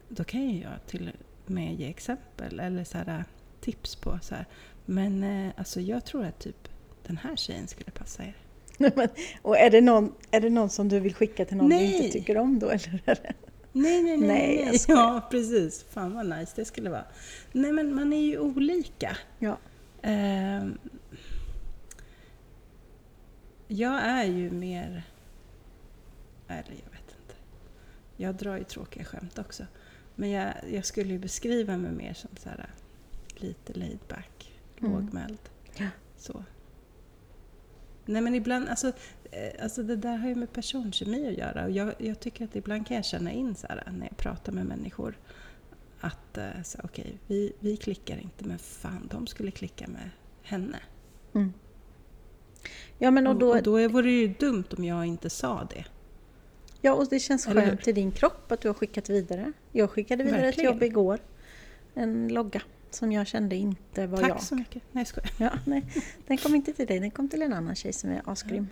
B: Då kan ju jag till och med ge exempel eller så här, tips på så här. Men eh, alltså jag tror att typ den här tjejen skulle passa er. [laughs]
A: Och är det, någon, är det någon som du vill skicka till någon du
B: Nej.
A: inte tycker om då? Eller? [laughs]
B: Nej, nej, nej.
A: Nej,
B: nej. [laughs] Ja, precis. Fan vad nice det skulle vara. Nej, men man är ju olika.
A: Ja.
B: Ehm, jag är ju mer... Eller jag vet inte. Jag drar ju tråkiga skämt också. Men jag, jag skulle ju beskriva mig mer som så här, lite laid back,
A: Mm.
B: lågmäld.
A: Ja.
B: Så. Nej men ibland, alltså, eh, alltså det där har ju med personkemi att göra. Och jag, jag tycker att ibland kan jag känna in så här, när jag pratar med människor att eh, okej, vi, vi klickar inte men fan de skulle klicka med henne.
A: Mm. Ja, men och
B: Och,
A: då,
B: och då vore det ju dumt om jag inte sa det.
A: ja, och det känns skönt i din kropp att du har skickat vidare. Jag skickade vidare
B: Verkligen.
A: ett jobb igår. En logga som jag kände inte var
B: Tack
A: jag.
B: så mycket. Nej jag.
A: Ja, nej, [laughs] den kom inte till dig, den kom till en annan tjej som är asgrym.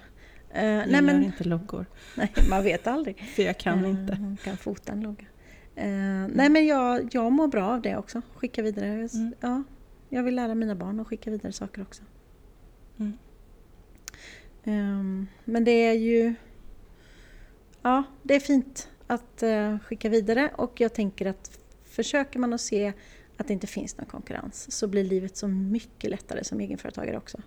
A: Eh,
B: Jag
A: nej,
B: gör
A: men,
B: inte loggor.
A: nej, man vet aldrig. [laughs]
B: För jag kan
A: Eh,
B: inte.
A: Hon kan fota en logga. Eh, nej men jag, jag mår bra av det också. Skicka vidare.
B: Mm.
A: Ja, jag vill lära mina barn att skicka vidare saker också.
B: Mm.
A: Ehm, men det är ju... Ja, det är fint att eh, skicka vidare och jag tänker att försöker man att se att det inte finns någon konkurrens så blir livet så mycket lättare som egenföretagare också.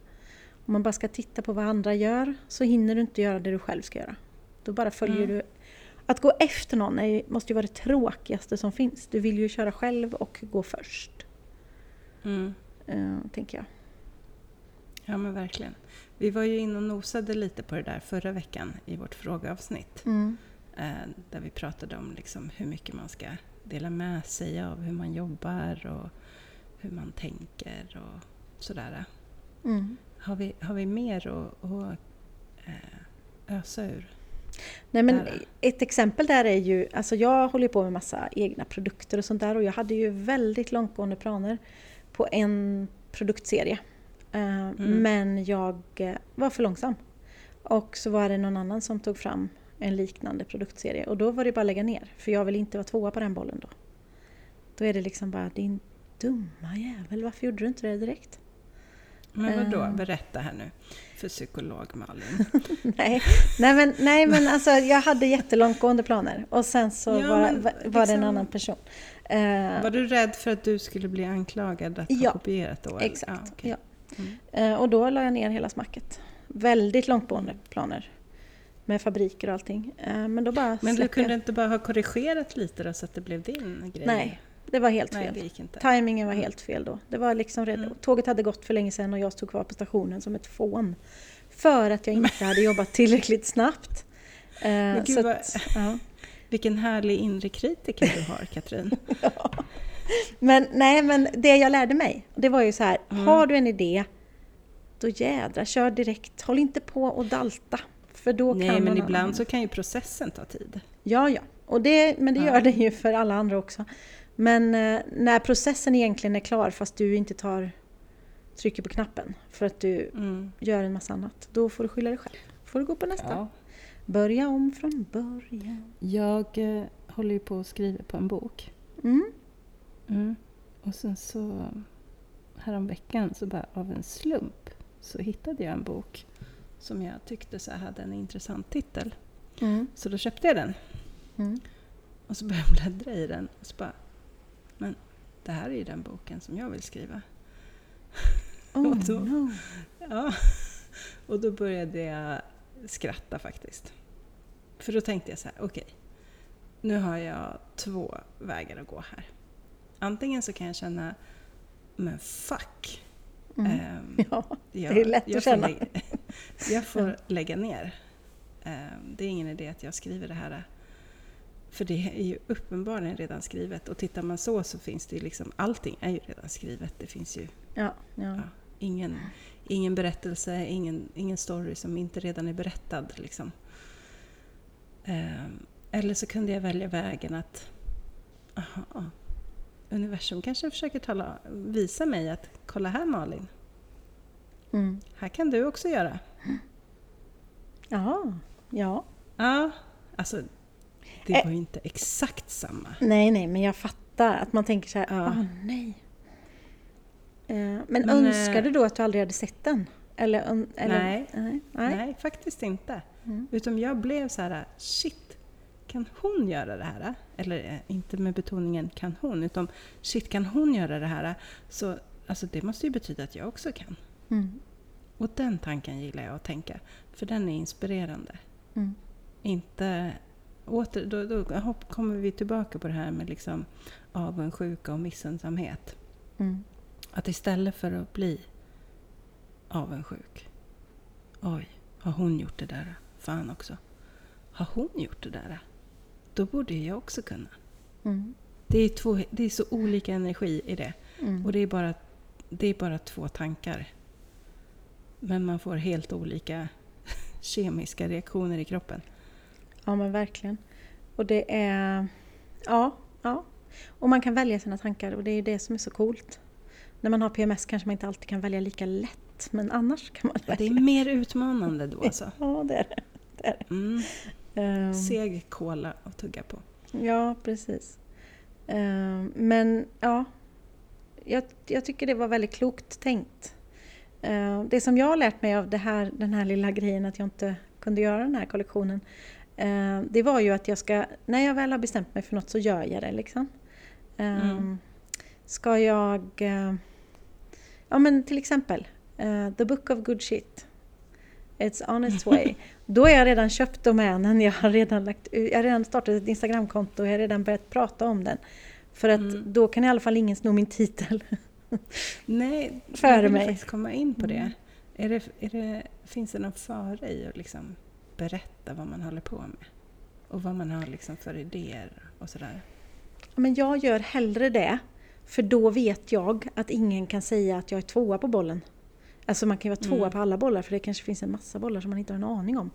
A: Om man bara ska titta på vad andra gör så hinner du inte göra det du själv ska göra. Då bara följer
B: Mm.
A: du... Att gå efter någon är, måste ju vara det tråkigaste som finns. Du vill ju köra själv och gå först,
B: Mm.
A: eh, tänker jag.
B: Ja men verkligen. Vi var ju inne och nosade lite på det där förra veckan i vårt frågeavsnitt.
A: Mm.
B: Eh, där vi pratade om liksom hur mycket man ska dela med sig av hur man jobbar och hur man tänker och sådär.
A: Mm.
B: Har vi, har vi mer att, att eh, ösa ur?
A: Nej, men ett exempel där är ju, alltså jag håller på med massa egna produkter och sånt där och jag hade ju väldigt långtgående planer på en produktserie. Eh, Men jag eh, var för långsam. Och så var det någon annan som tog fram en liknande produktserie och då var det bara att lägga ner för jag vill inte vara tvåa på den bollen då. Då är det liksom bara din dumma jävel, varför gjorde du inte det direkt?
B: Men vadå,
A: Eh.
B: berätta här nu för psykolog Malin. [laughs]
A: nej, nej, men, nej men alltså jag hade jättelångtgående planer och sen så
B: Ja,
A: var,
B: men
A: var, var det en
B: liksom-
A: annan person. Eh,
B: Var du rädd för att du skulle bli anklagad att
A: Ja,
B: ha kopierat då?
A: exakt.
B: Ja, okej.
A: ja.
B: Mm.
A: Eh, och då la jag ner hela smacket. Väldigt långtgående planer. Med fabriker och allting. Eh, men då bara
B: Men du kunde inte bara ha korrigerat lite då så att det blev din grej?
A: Nej, det var helt
B: Nej,
A: fel.
B: inte.
A: Timingen var helt fel då. Det var liksom redan,
B: Mm.
A: Tåget hade gått för länge sedan och jag stod kvar på stationen som ett fån. För att jag inte [laughs] hade jobbat tillräckligt snabbt. Eh,
B: gud,
A: så
B: vad-
A: att, ja.
B: Vilken härlig inre kritiker du har, Katrin. [laughs]
A: Men nej, men det jag lärde mig, det var ju så här,
B: Mm.
A: har du en idé, då jädra, kör direkt. Håll inte på och dalta. För då
B: Nej,
A: kan
B: men ibland
A: annan-
B: så kan ju processen ta tid.
A: Ja, ja. Och det, men det
B: Ja.
A: gör det ju för alla andra också. Men eh, när processen egentligen är klar fast du inte tar trycker på knappen för att du
B: Mm.
A: gör en massa annat, då får du skylla dig själv. får du gå på nästa.
B: Ja.
A: Börja om från början.
B: Jag eh, håller ju på och skriver på en bok.
A: Mm.
B: Mm. Och sen så häromveckan så bara av en slump så hittade jag en bok som jag tyckte så här hade en intressant titel.
A: Mm.
B: Så då köpte jag den.
A: Mm.
B: Och så började jag bläddra i den och så bara, men det här är ju den boken som jag vill skriva. [laughs]
A: Oh
B: Och då-
A: no.
B: Ja. Och då började jag skratta faktiskt. För då tänkte jag så här, okej. nu har jag två vägar att gå här. Antingen så kan jag känna, men fuck.
A: Mm.
B: ehm, [laughs]
A: Ja,
B: jag,
A: det är lätt att känna.
B: Lägga, jag får lägga ner. Ehm, det är ingen idé att jag skriver det här. För det är ju uppenbarligen redan skrivet. Och tittar man så så finns det ju liksom, allting är ju redan skrivet. Det finns ju
A: ja, ja.
B: ja, ingen, ingen berättelse, ingen, ingen story som inte redan är berättad. Liksom. Ehm, eller så kunde jag välja vägen att aha, universum kanske försöker tala, visa mig att kolla här Malin,
A: Mm.
B: här kan du också göra.
A: Jaha, ja.
B: Ja, alltså det
A: Eh.
B: var ju inte exakt samma.
A: Nej, nej, men jag fattar att man tänker så här,
B: Ja.
A: åh nej. Eh, men,
B: Men,
A: önskar
B: eh,
A: du då att du aldrig hade sett den? Eller, eller,
B: Nej.
A: nej.
B: Nej,
A: nej.
B: faktiskt inte.
A: Mm.
B: Utan jag blev så här, shit, kan hon göra det här? Eller inte med betoningen kan hon, utan shit, kan hon göra det här? Så alltså, det måste ju betyda att jag också kan.
A: Mm.
B: Och den tanken gillar jag att tänka, för den är inspirerande.
A: Mm.
B: Inte... Åter, då, då hopp- kommer vi tillbaka på det här med liksom avundsjuka och missunnsamhet.
A: Mm.
B: Att istället för att bli avundsjuk. Oj, har hon gjort det där? Fan också. Har hon gjort det där? Då borde jag också kunna.
A: Mm.
B: Det är, två, det är så olika energi i det.
A: Mm.
B: Och det är, bara, det är bara två tankar. Men man får helt olika [laughs] kemiska reaktioner i kroppen.
A: Ja men verkligen. Och det är... Ja, ja. Och man kan välja sina tankar och det är det som är så coolt. När man har PMS kanske man inte alltid kan välja lika lätt men annars kan man
B: Det
A: välja.
B: är mer utmanande då alltså. [laughs]
A: Ja det är det.
B: Mm.
A: Ehm,
B: Seg kola att tugga på.
A: Ja, precis. Ehm, Men ja, jag, jag tycker det var väldigt klokt tänkt. Ehm, Det som jag har lärt mig av här, den här lilla grejen att jag inte kunde göra den här kollektionen. ehm, Det var ju att jag ska, när jag väl har bestämt mig för något så gör jag det liksom. Ehm,
B: Mm.
A: Ska jag, eh, ja men till exempel, eh, The Book of Good Shit. It's on its way. [laughs] Då har jag redan köpt domänen, jag har redan, lagt, jag har redan startat ett Instagramkonto och jag har redan börjat prata om den. För att
B: Mm.
A: då kan i alla fall ingen sno min titel. [laughs]
B: Nej,
A: Före
B: jag vill
A: mig.
B: faktiskt komma in på det.
A: Mm.
B: Är det, är det. Finns det någon fara i att liksom berätta vad man håller på med? Och vad man har liksom för idéer och sådär?
A: Men jag gör hellre det, för då vet jag att ingen kan säga att jag är tvåa på bollen. Alltså man kan ju vara tvåa
B: Mm.
A: på alla bollar för det kanske finns en massa bollar som man inte har en aning om.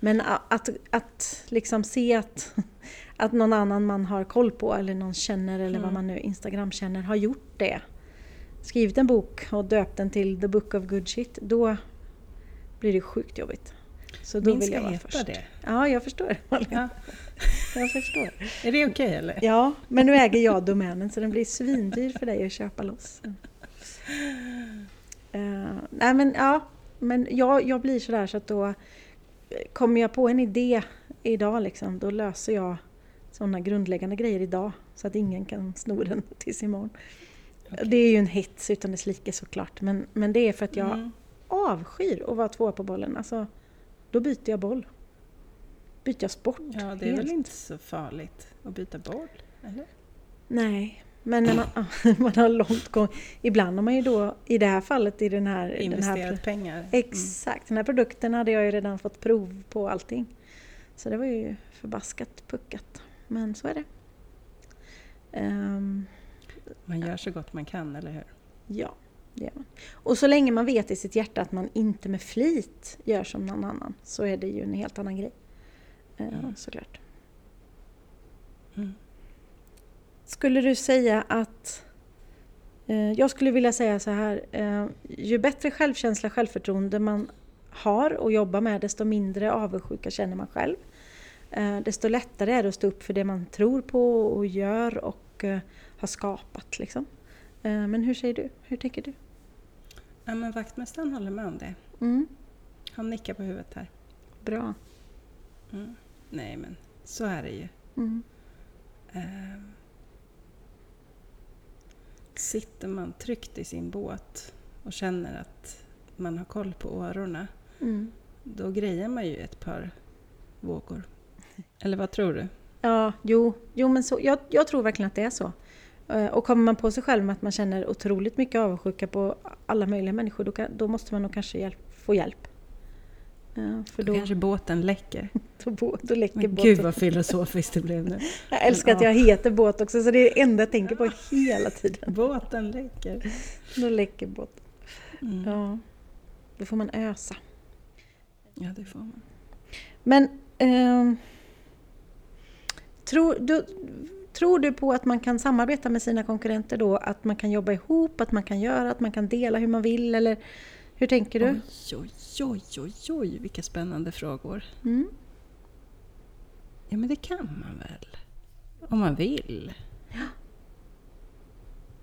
A: Men att, att liksom se att, [laughs] att någon annan man har koll på eller någon känner eller vad
B: Mm.
A: man nu Instagram känner har gjort det. Skrivit en bok och döpt den till The Book of Good Shit. Då blir det sjukt jobbigt. Så då
B: Min
A: vill jag vara först.
B: det.
A: Ja, jag förstår. [laughs]
B: Ja.
A: Jag förstår.
B: Är det okej eller?
A: Ja, men nu äger jag domänen så den blir svindyr för dig att köpa loss. Eh, nej men ja, men jag, jag blir sådär så att då eh, kommer jag på en idé idag liksom, då löser jag sådana grundläggande grejer idag så att ingen kan sno den tills imorgon.
B: Okej.
A: Det är ju en hits utan dess like såklart, men, men det är för att jag
B: Mm.
A: avskyr att vara tvåa på bollen. Alltså, då byter jag boll. Byter jag sport.
B: Ja, det är väl inte så farligt att byta boll? Eller?
A: Nej, men när man, [laughs] man har långt gång. Ibland har man ju då, i det här fallet, i den här... Den här
B: Investerat pengar? Mm.
A: exakt, den här produkten hade jag ju redan fått prov på allting. Så det var ju förbaskat puckat. Men så är det. Ehm,
B: Man gör så gott man kan, eller hur?
A: ja, det gör man. Och så länge man vet i sitt hjärta att man inte med flit gör som någon annan så är det ju en helt annan grej.
B: Mm.
A: Såklart.
B: Mm.
A: Skulle du säga att... Eh, jag skulle vilja säga så här. Eh, ju bättre självkänsla, självförtroende man har och jobbar med, desto mindre avundsjuka känner man själv. Desto lättare är det att stå upp för det man tror på och gör och eh, har skapat. Liksom. Eh, men hur säger du? Hur tänker du?
B: Ja, men vaktmästaren håller med om det.
A: Mm,
B: Han nickar på huvudet här.
A: bra.
B: Mm. Nej, men så är det ju.
A: Mm,
B: Ehm. Sitter man tryggt i sin båt och känner att man har koll på årorna,
A: mm.
B: då grejer man ju ett par vågor. Eller vad tror du?
A: Ja, jo, jo men så, jag, jag tror verkligen att det är så. Eh, Och kommer man på sig själv med att man känner otroligt mycket avundsjuka på alla möjliga människor, då, kan, då måste man nog kanske hjälp, få hjälp. Eh, För
B: Då
A: då,
B: kanske båten läcker. [laughs]
A: då, då läcker
B: Men
A: båten.
B: gud vad filosofiskt det blev nu. [laughs]
A: Jag älskar att jag heter båt också, så det är det enda jag tänker på hela tiden.
B: Båten läcker.
A: Då läcker båten.
B: Mm.
A: Ja, då får man ösa.
B: Ja, det får man.
A: Men ehm, tror, du, tror du på att man kan samarbeta med sina konkurrenter då? Att man kan jobba ihop, att man kan göra, att man kan dela hur man vill? Eller hur tänker du?
B: Oj, oj, oj, oj, vilka spännande frågor.
A: Mm.
B: Ja, men det kan man väl? Om man vill.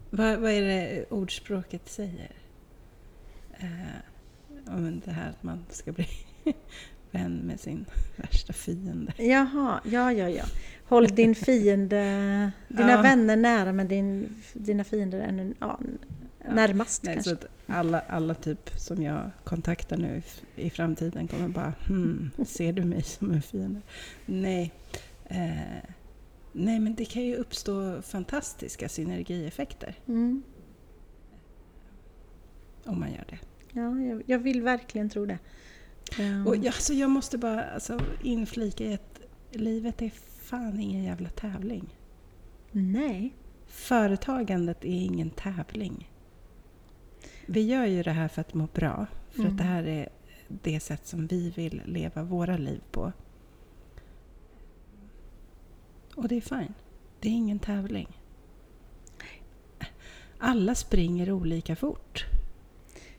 B: Vad, vad är det ordspråket säger? Eh, ja, men det här att man ska bli vän med sin [laughs] värsta fiende.
A: Jaha, ja, ja, ja. Håll din fiende, dina
B: Ja.
A: vänner nära men din, dina fiender ännu ja, närmast
B: Nej,
A: kanske.
B: så alla, alla typ som jag kontaktar nu i, i framtiden kommer bara hmm, ser du mig som en fiende? Nej. Eh, nej, men det kan ju uppstå fantastiska synergieffekter
A: Mm.
B: om man gör det.
A: Ja, jag, jag vill verkligen tro det.
B: Och jag, alltså, jag måste bara alltså, inflika i att livet är fan ingen jävla tävling.
A: Nej.
B: Företagandet är ingen tävling. Vi gör ju det här för att må bra. För
A: Mm.
B: att det här är det sätt som vi vill leva våra liv på. Och det är fine. Det är ingen tävling. Alla springer olika fort.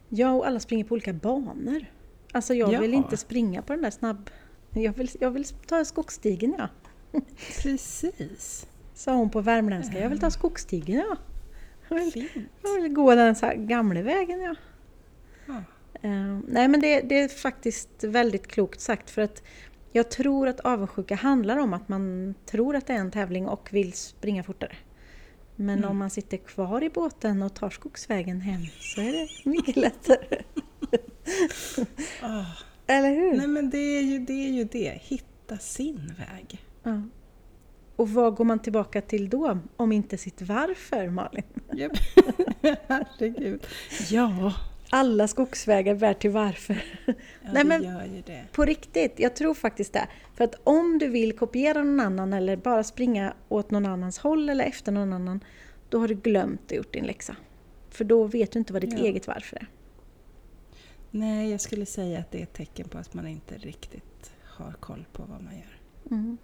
A: Ja, och alla springer på olika banor. Alltså jag
B: Ja.
A: vill inte springa på den där snabb... Jag vill, jag vill ta skogsstigen ja.
B: Precis.
A: Sa hon på värmländska. Jag vill ta skogsstigen ja. Jag vill, jag vill gå den så här gamla vägen ja.
B: Ja.
A: Eh, nej men det, det är faktiskt väldigt klokt sagt för att jag tror att avundsjuka handlar om att man tror att det är en tävling och vill springa fortare. Men
B: Mm.
A: om man sitter kvar i båten och tar skogsvägen hem så är det mycket lättare.
B: Ah.
A: Eller hur?
B: Nej men det är, ju, det är ju det. Hitta sin väg.
A: Ja. Och vad går man tillbaka till då? Om inte sitt varför, Malin? [laughs]
B: Herregud. Ja,
A: Alla skogsvägar bär till varför.
B: ja [laughs]
A: Nej, men-
B: gör ju det.
A: På riktigt, jag tror faktiskt det. För att om du vill kopiera någon annan eller bara springa åt någon annans håll eller efter någon annan, då har du glömt att gjort din läxa. För då vet du inte vad ditt
B: Ja.
A: eget varför är.
B: Nej, jag skulle säga att det är ett tecken på att man inte riktigt har koll på vad man gör.
A: Mm.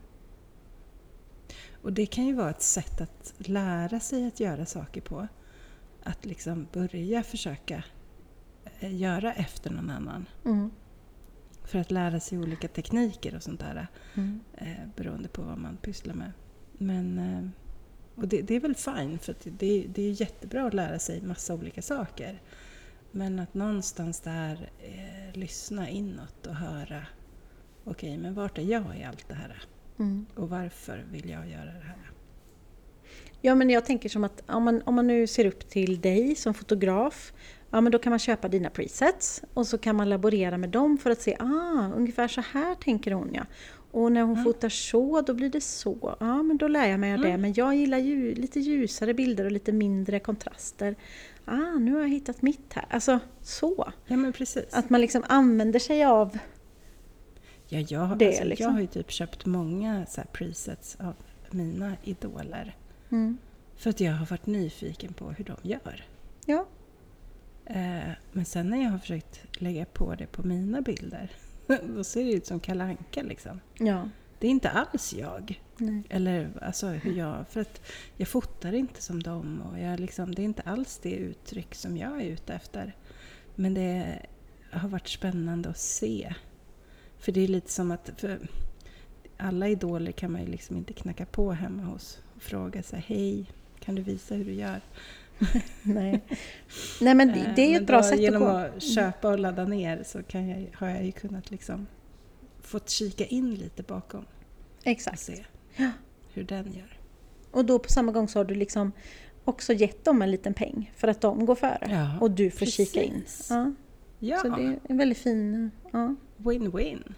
B: Och det kan ju vara ett sätt att lära sig att göra saker på. Att liksom börja försöka göra efter någon annan.
A: Mm.
B: För att lära sig olika tekniker och sånt där.
A: Mm.
B: Eh, beroende på vad man pysslar med. Men, eh, och det, det är väl fine, för det, det är jättebra att lära sig massa olika saker. Men att någonstans där eh, lyssna inåt och höra Okej, men vart är jag i allt det här?
A: Mm.
B: Och varför vill jag göra det här?
A: Ja men jag tänker som att om man, om man nu ser upp till dig som fotograf, ja men då kan man köpa dina presets och så kan man laborera med dem för att se, ah, ungefär så här tänker hon ja. Och när hon
B: Mm.
A: fotar så, då blir det så. Ja men då lär jag mig av det.
B: Mm.
A: Men jag gillar ju, lite ljusare bilder och lite mindre kontraster. Ah, nu har jag hittat mitt här. Alltså så.
B: Ja, men precis.
A: Att man liksom använder sig av...
B: Ja, jag,
A: det,
B: alltså,
A: liksom.
B: jag har ju typ köpt många så presets av mina idoler.
A: Mm.
B: För att jag har varit nyfiken på hur de gör.
A: Ja.
B: Eh, men sen när jag har försökt lägga på det på mina bilder, [laughs] då ser det ut som Kalle Anka liksom.
A: Ja.
B: Det är inte alls jag.
A: Nej.
B: Eller alltså hur jag... För att jag fotar inte som dem och jag liksom, det är inte alls det uttryck som jag är ute efter. Men det har varit spännande att se. För det är lite som att... Alla idoler kan man ju liksom inte knacka på hemma hos och fråga sig hej, kan du visa hur du gör? [laughs]
A: Nej. Nej men det,
B: Eh,
A: det är ju ett bra sätt att
B: Genom
A: gå.
B: att köpa och ladda ner så kan jag, har jag ju kunnat liksom fått kika in lite bakom och
A: Exakt.
B: se
A: Ja.
B: hur den gör.
A: Och då på samma gång så har du liksom också gett dem en liten peng för att de går före.
B: Ja,
A: och du får kika in.
B: precis.
A: Ja,
B: Ja,
A: Så det är en väldigt fin... Ja,
B: win-win.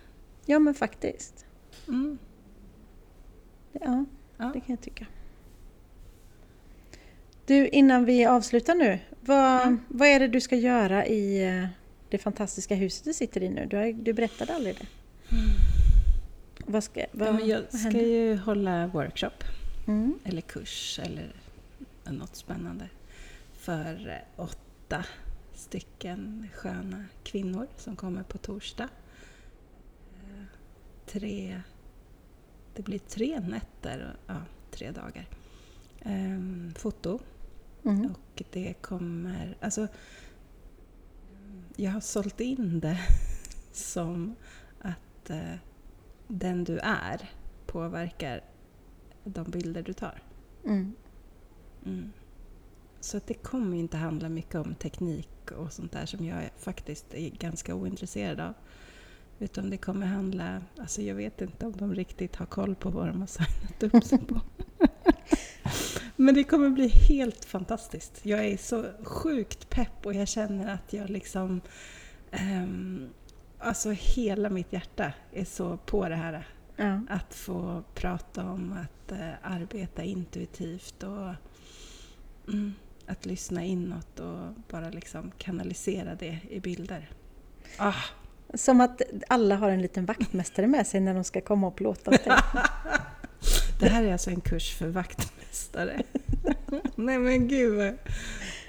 A: ja men faktiskt.
B: Mm.
A: Ja,
B: Ja.
A: det kan jag tycka. Du, innan vi avslutar nu. Vad,
B: Mm.
A: vad är det du ska göra i eh, det fantastiska huset du sitter i nu? Du, har, du berättade aldrig det. Vad ska, vad,
B: Ja, jag
A: vad
B: ska ju hålla workshop
A: Mm.
B: eller kurs eller något spännande för eh, åtta stycken sköna kvinnor som kommer på torsdag. Eh, Tre, det blir tre nätter, ja, tre dagar. Ehm, foto
A: Mm.
B: och det kommer... Alltså, jag har sålt in det [laughs] som att eh, den du är påverkar de bilder du tar.
A: Mm.
B: Mm. Så att det kommer inte handla mycket om teknik och sånt där som jag faktiskt är ganska ointresserad av. Utan det kommer handla, alltså jag vet inte om de riktigt har koll på vad de har signat upp sig på. [laughs] [laughs] Men det kommer bli helt fantastiskt. Jag är så sjukt pepp och jag känner att jag liksom... Um, alltså hela mitt hjärta är så på det här.
A: Ja.
B: Att få prata om att uh, arbeta intuitivt och mm, att lyssna inåt och bara liksom kanalisera det i bilder. Ah,
A: Som att alla har en liten vaktmästare med sig när de ska komma och plåta åt [laughs] dig.
B: Det här är alltså en kurs för vaktmästare. [laughs] Nej men gud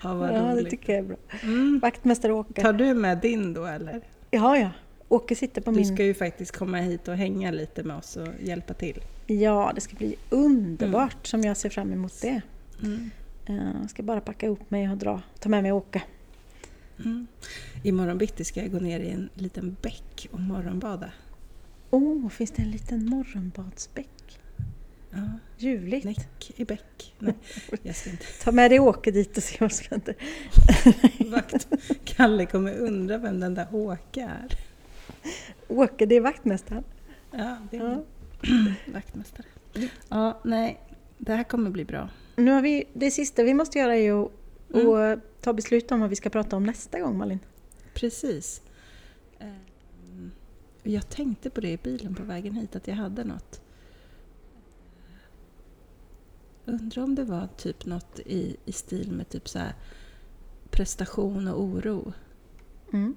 B: ja, vad
A: Ja, det
B: roligt.
A: tycker jag är bra.
B: Mm.
A: Vaktmästare Åke.
B: Tar du med din då eller?
A: Ja, ja. Åke sitter på
B: Du
A: min...
B: ska ju faktiskt komma hit och hänga lite med oss och hjälpa till.
A: Ja, det ska bli underbart som jag ser fram emot det.
B: Mm.
A: Eh, Jag ska bara packa ihop mig och dra, ta med mig Åke.
B: Mm. Imorgon bitti ska jag gå ner i en liten bäck och morgonbada.
A: Åh, oh, finns det en liten morgonbadsbäck?
B: Ja,
A: Ljuvligt.
B: näck i bäck. Nej, jag ska inte.
A: Ta med dig Åke dit och se vad som händer.
B: Vakt. Kalle kommer undra vem den där Åke är.
A: Åke, det är vaktmästaren.
B: Ja, det är
A: Ja. [clears throat]
B: vaktmästare. Ja, nej. Det här kommer bli bra.
A: Nu har vi, det sista vi måste göra är att
B: Mm.
A: ta beslut om vad vi ska prata om nästa gång, Malin.
B: Precis. Ehm, Jag tänkte på det i bilen på vägen hit, att jag hade något. Undrar om det var typ något i, i stil med typ så här prestation och oro.
A: Mm.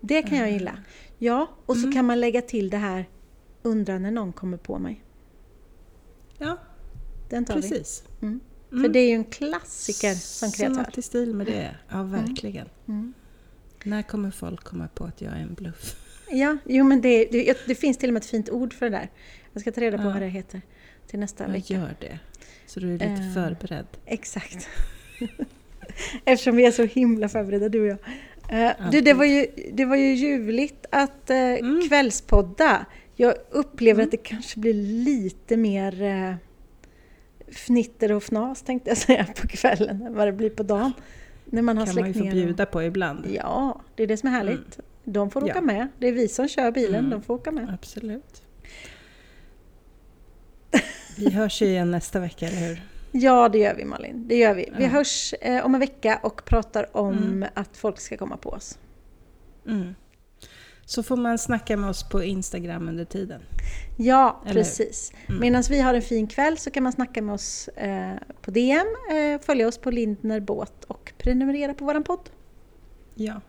A: Det kan jag gilla. Ja, och så
B: Mm.
A: kan man lägga till det här undra när någon kommer på mig.
B: Ja,
A: Den tar vi.
B: precis.
A: Mm.
B: Mm.
A: För det är ju en klassiker som
B: Så
A: kreatör.
B: något i stil med det. Ja, verkligen.
A: Mm.
B: När kommer folk komma på att jag är en bluff?
A: Ja, jo men det, det, det finns till och med ett fint ord för det där. Jag ska ta reda på
B: Ja.
A: vad det heter till nästa
B: Jag
A: vecka.
B: gör det. Så du är lite
A: Eh.
B: förberedd.
A: Exakt. [laughs] Eftersom vi är så himla förberedda du och jag. Eh, du, det, var ju, det var ju ljuvligt att eh, kvällspodda. Jag upplever
B: Mm.
A: att det kanske blir lite mer eh, fnitter och fnas tänkte jag [laughs] säga på kvällen än vad det blir på dagen. När man har
B: kan man ju få bjuda på ibland.
A: Ja, det är det som är härligt. De får åka
B: Ja.
A: med. Det är vi som kör bilen,
B: Mm.
A: de får åka med.
B: Absolut. Vi hörs ju igen nästa vecka, eller hur?
A: Ja, det gör vi Malin. Det gör vi. Vi
B: Ja.
A: hörs eh, om en vecka och pratar om
B: Mm.
A: att folk ska komma på oss.
B: Mm. Så får man snacka med oss på Instagram under tiden.
A: Ja,
B: Eller
A: precis.
B: Mm.
A: Medan vi har en fin kväll så kan man snacka med oss eh, på DM, eh, följa oss på Lindner Båt och prenumerera på våran podd.
B: Ja,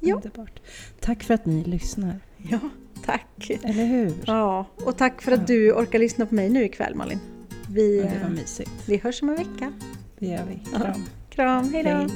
A: Ja.
B: underbart. Tack för att ni lyssnar.
A: Ja, [laughs] tack.
B: Eller hur?
A: Ja, och tack för att du orkar lyssna på mig nu ikväll Malin. Vi,
B: Ja, det var mysigt.
A: vi hörs om en vecka.
B: Det gör vi.
A: Ja.
B: Kram.
A: Kram, hej då!
B: Hej.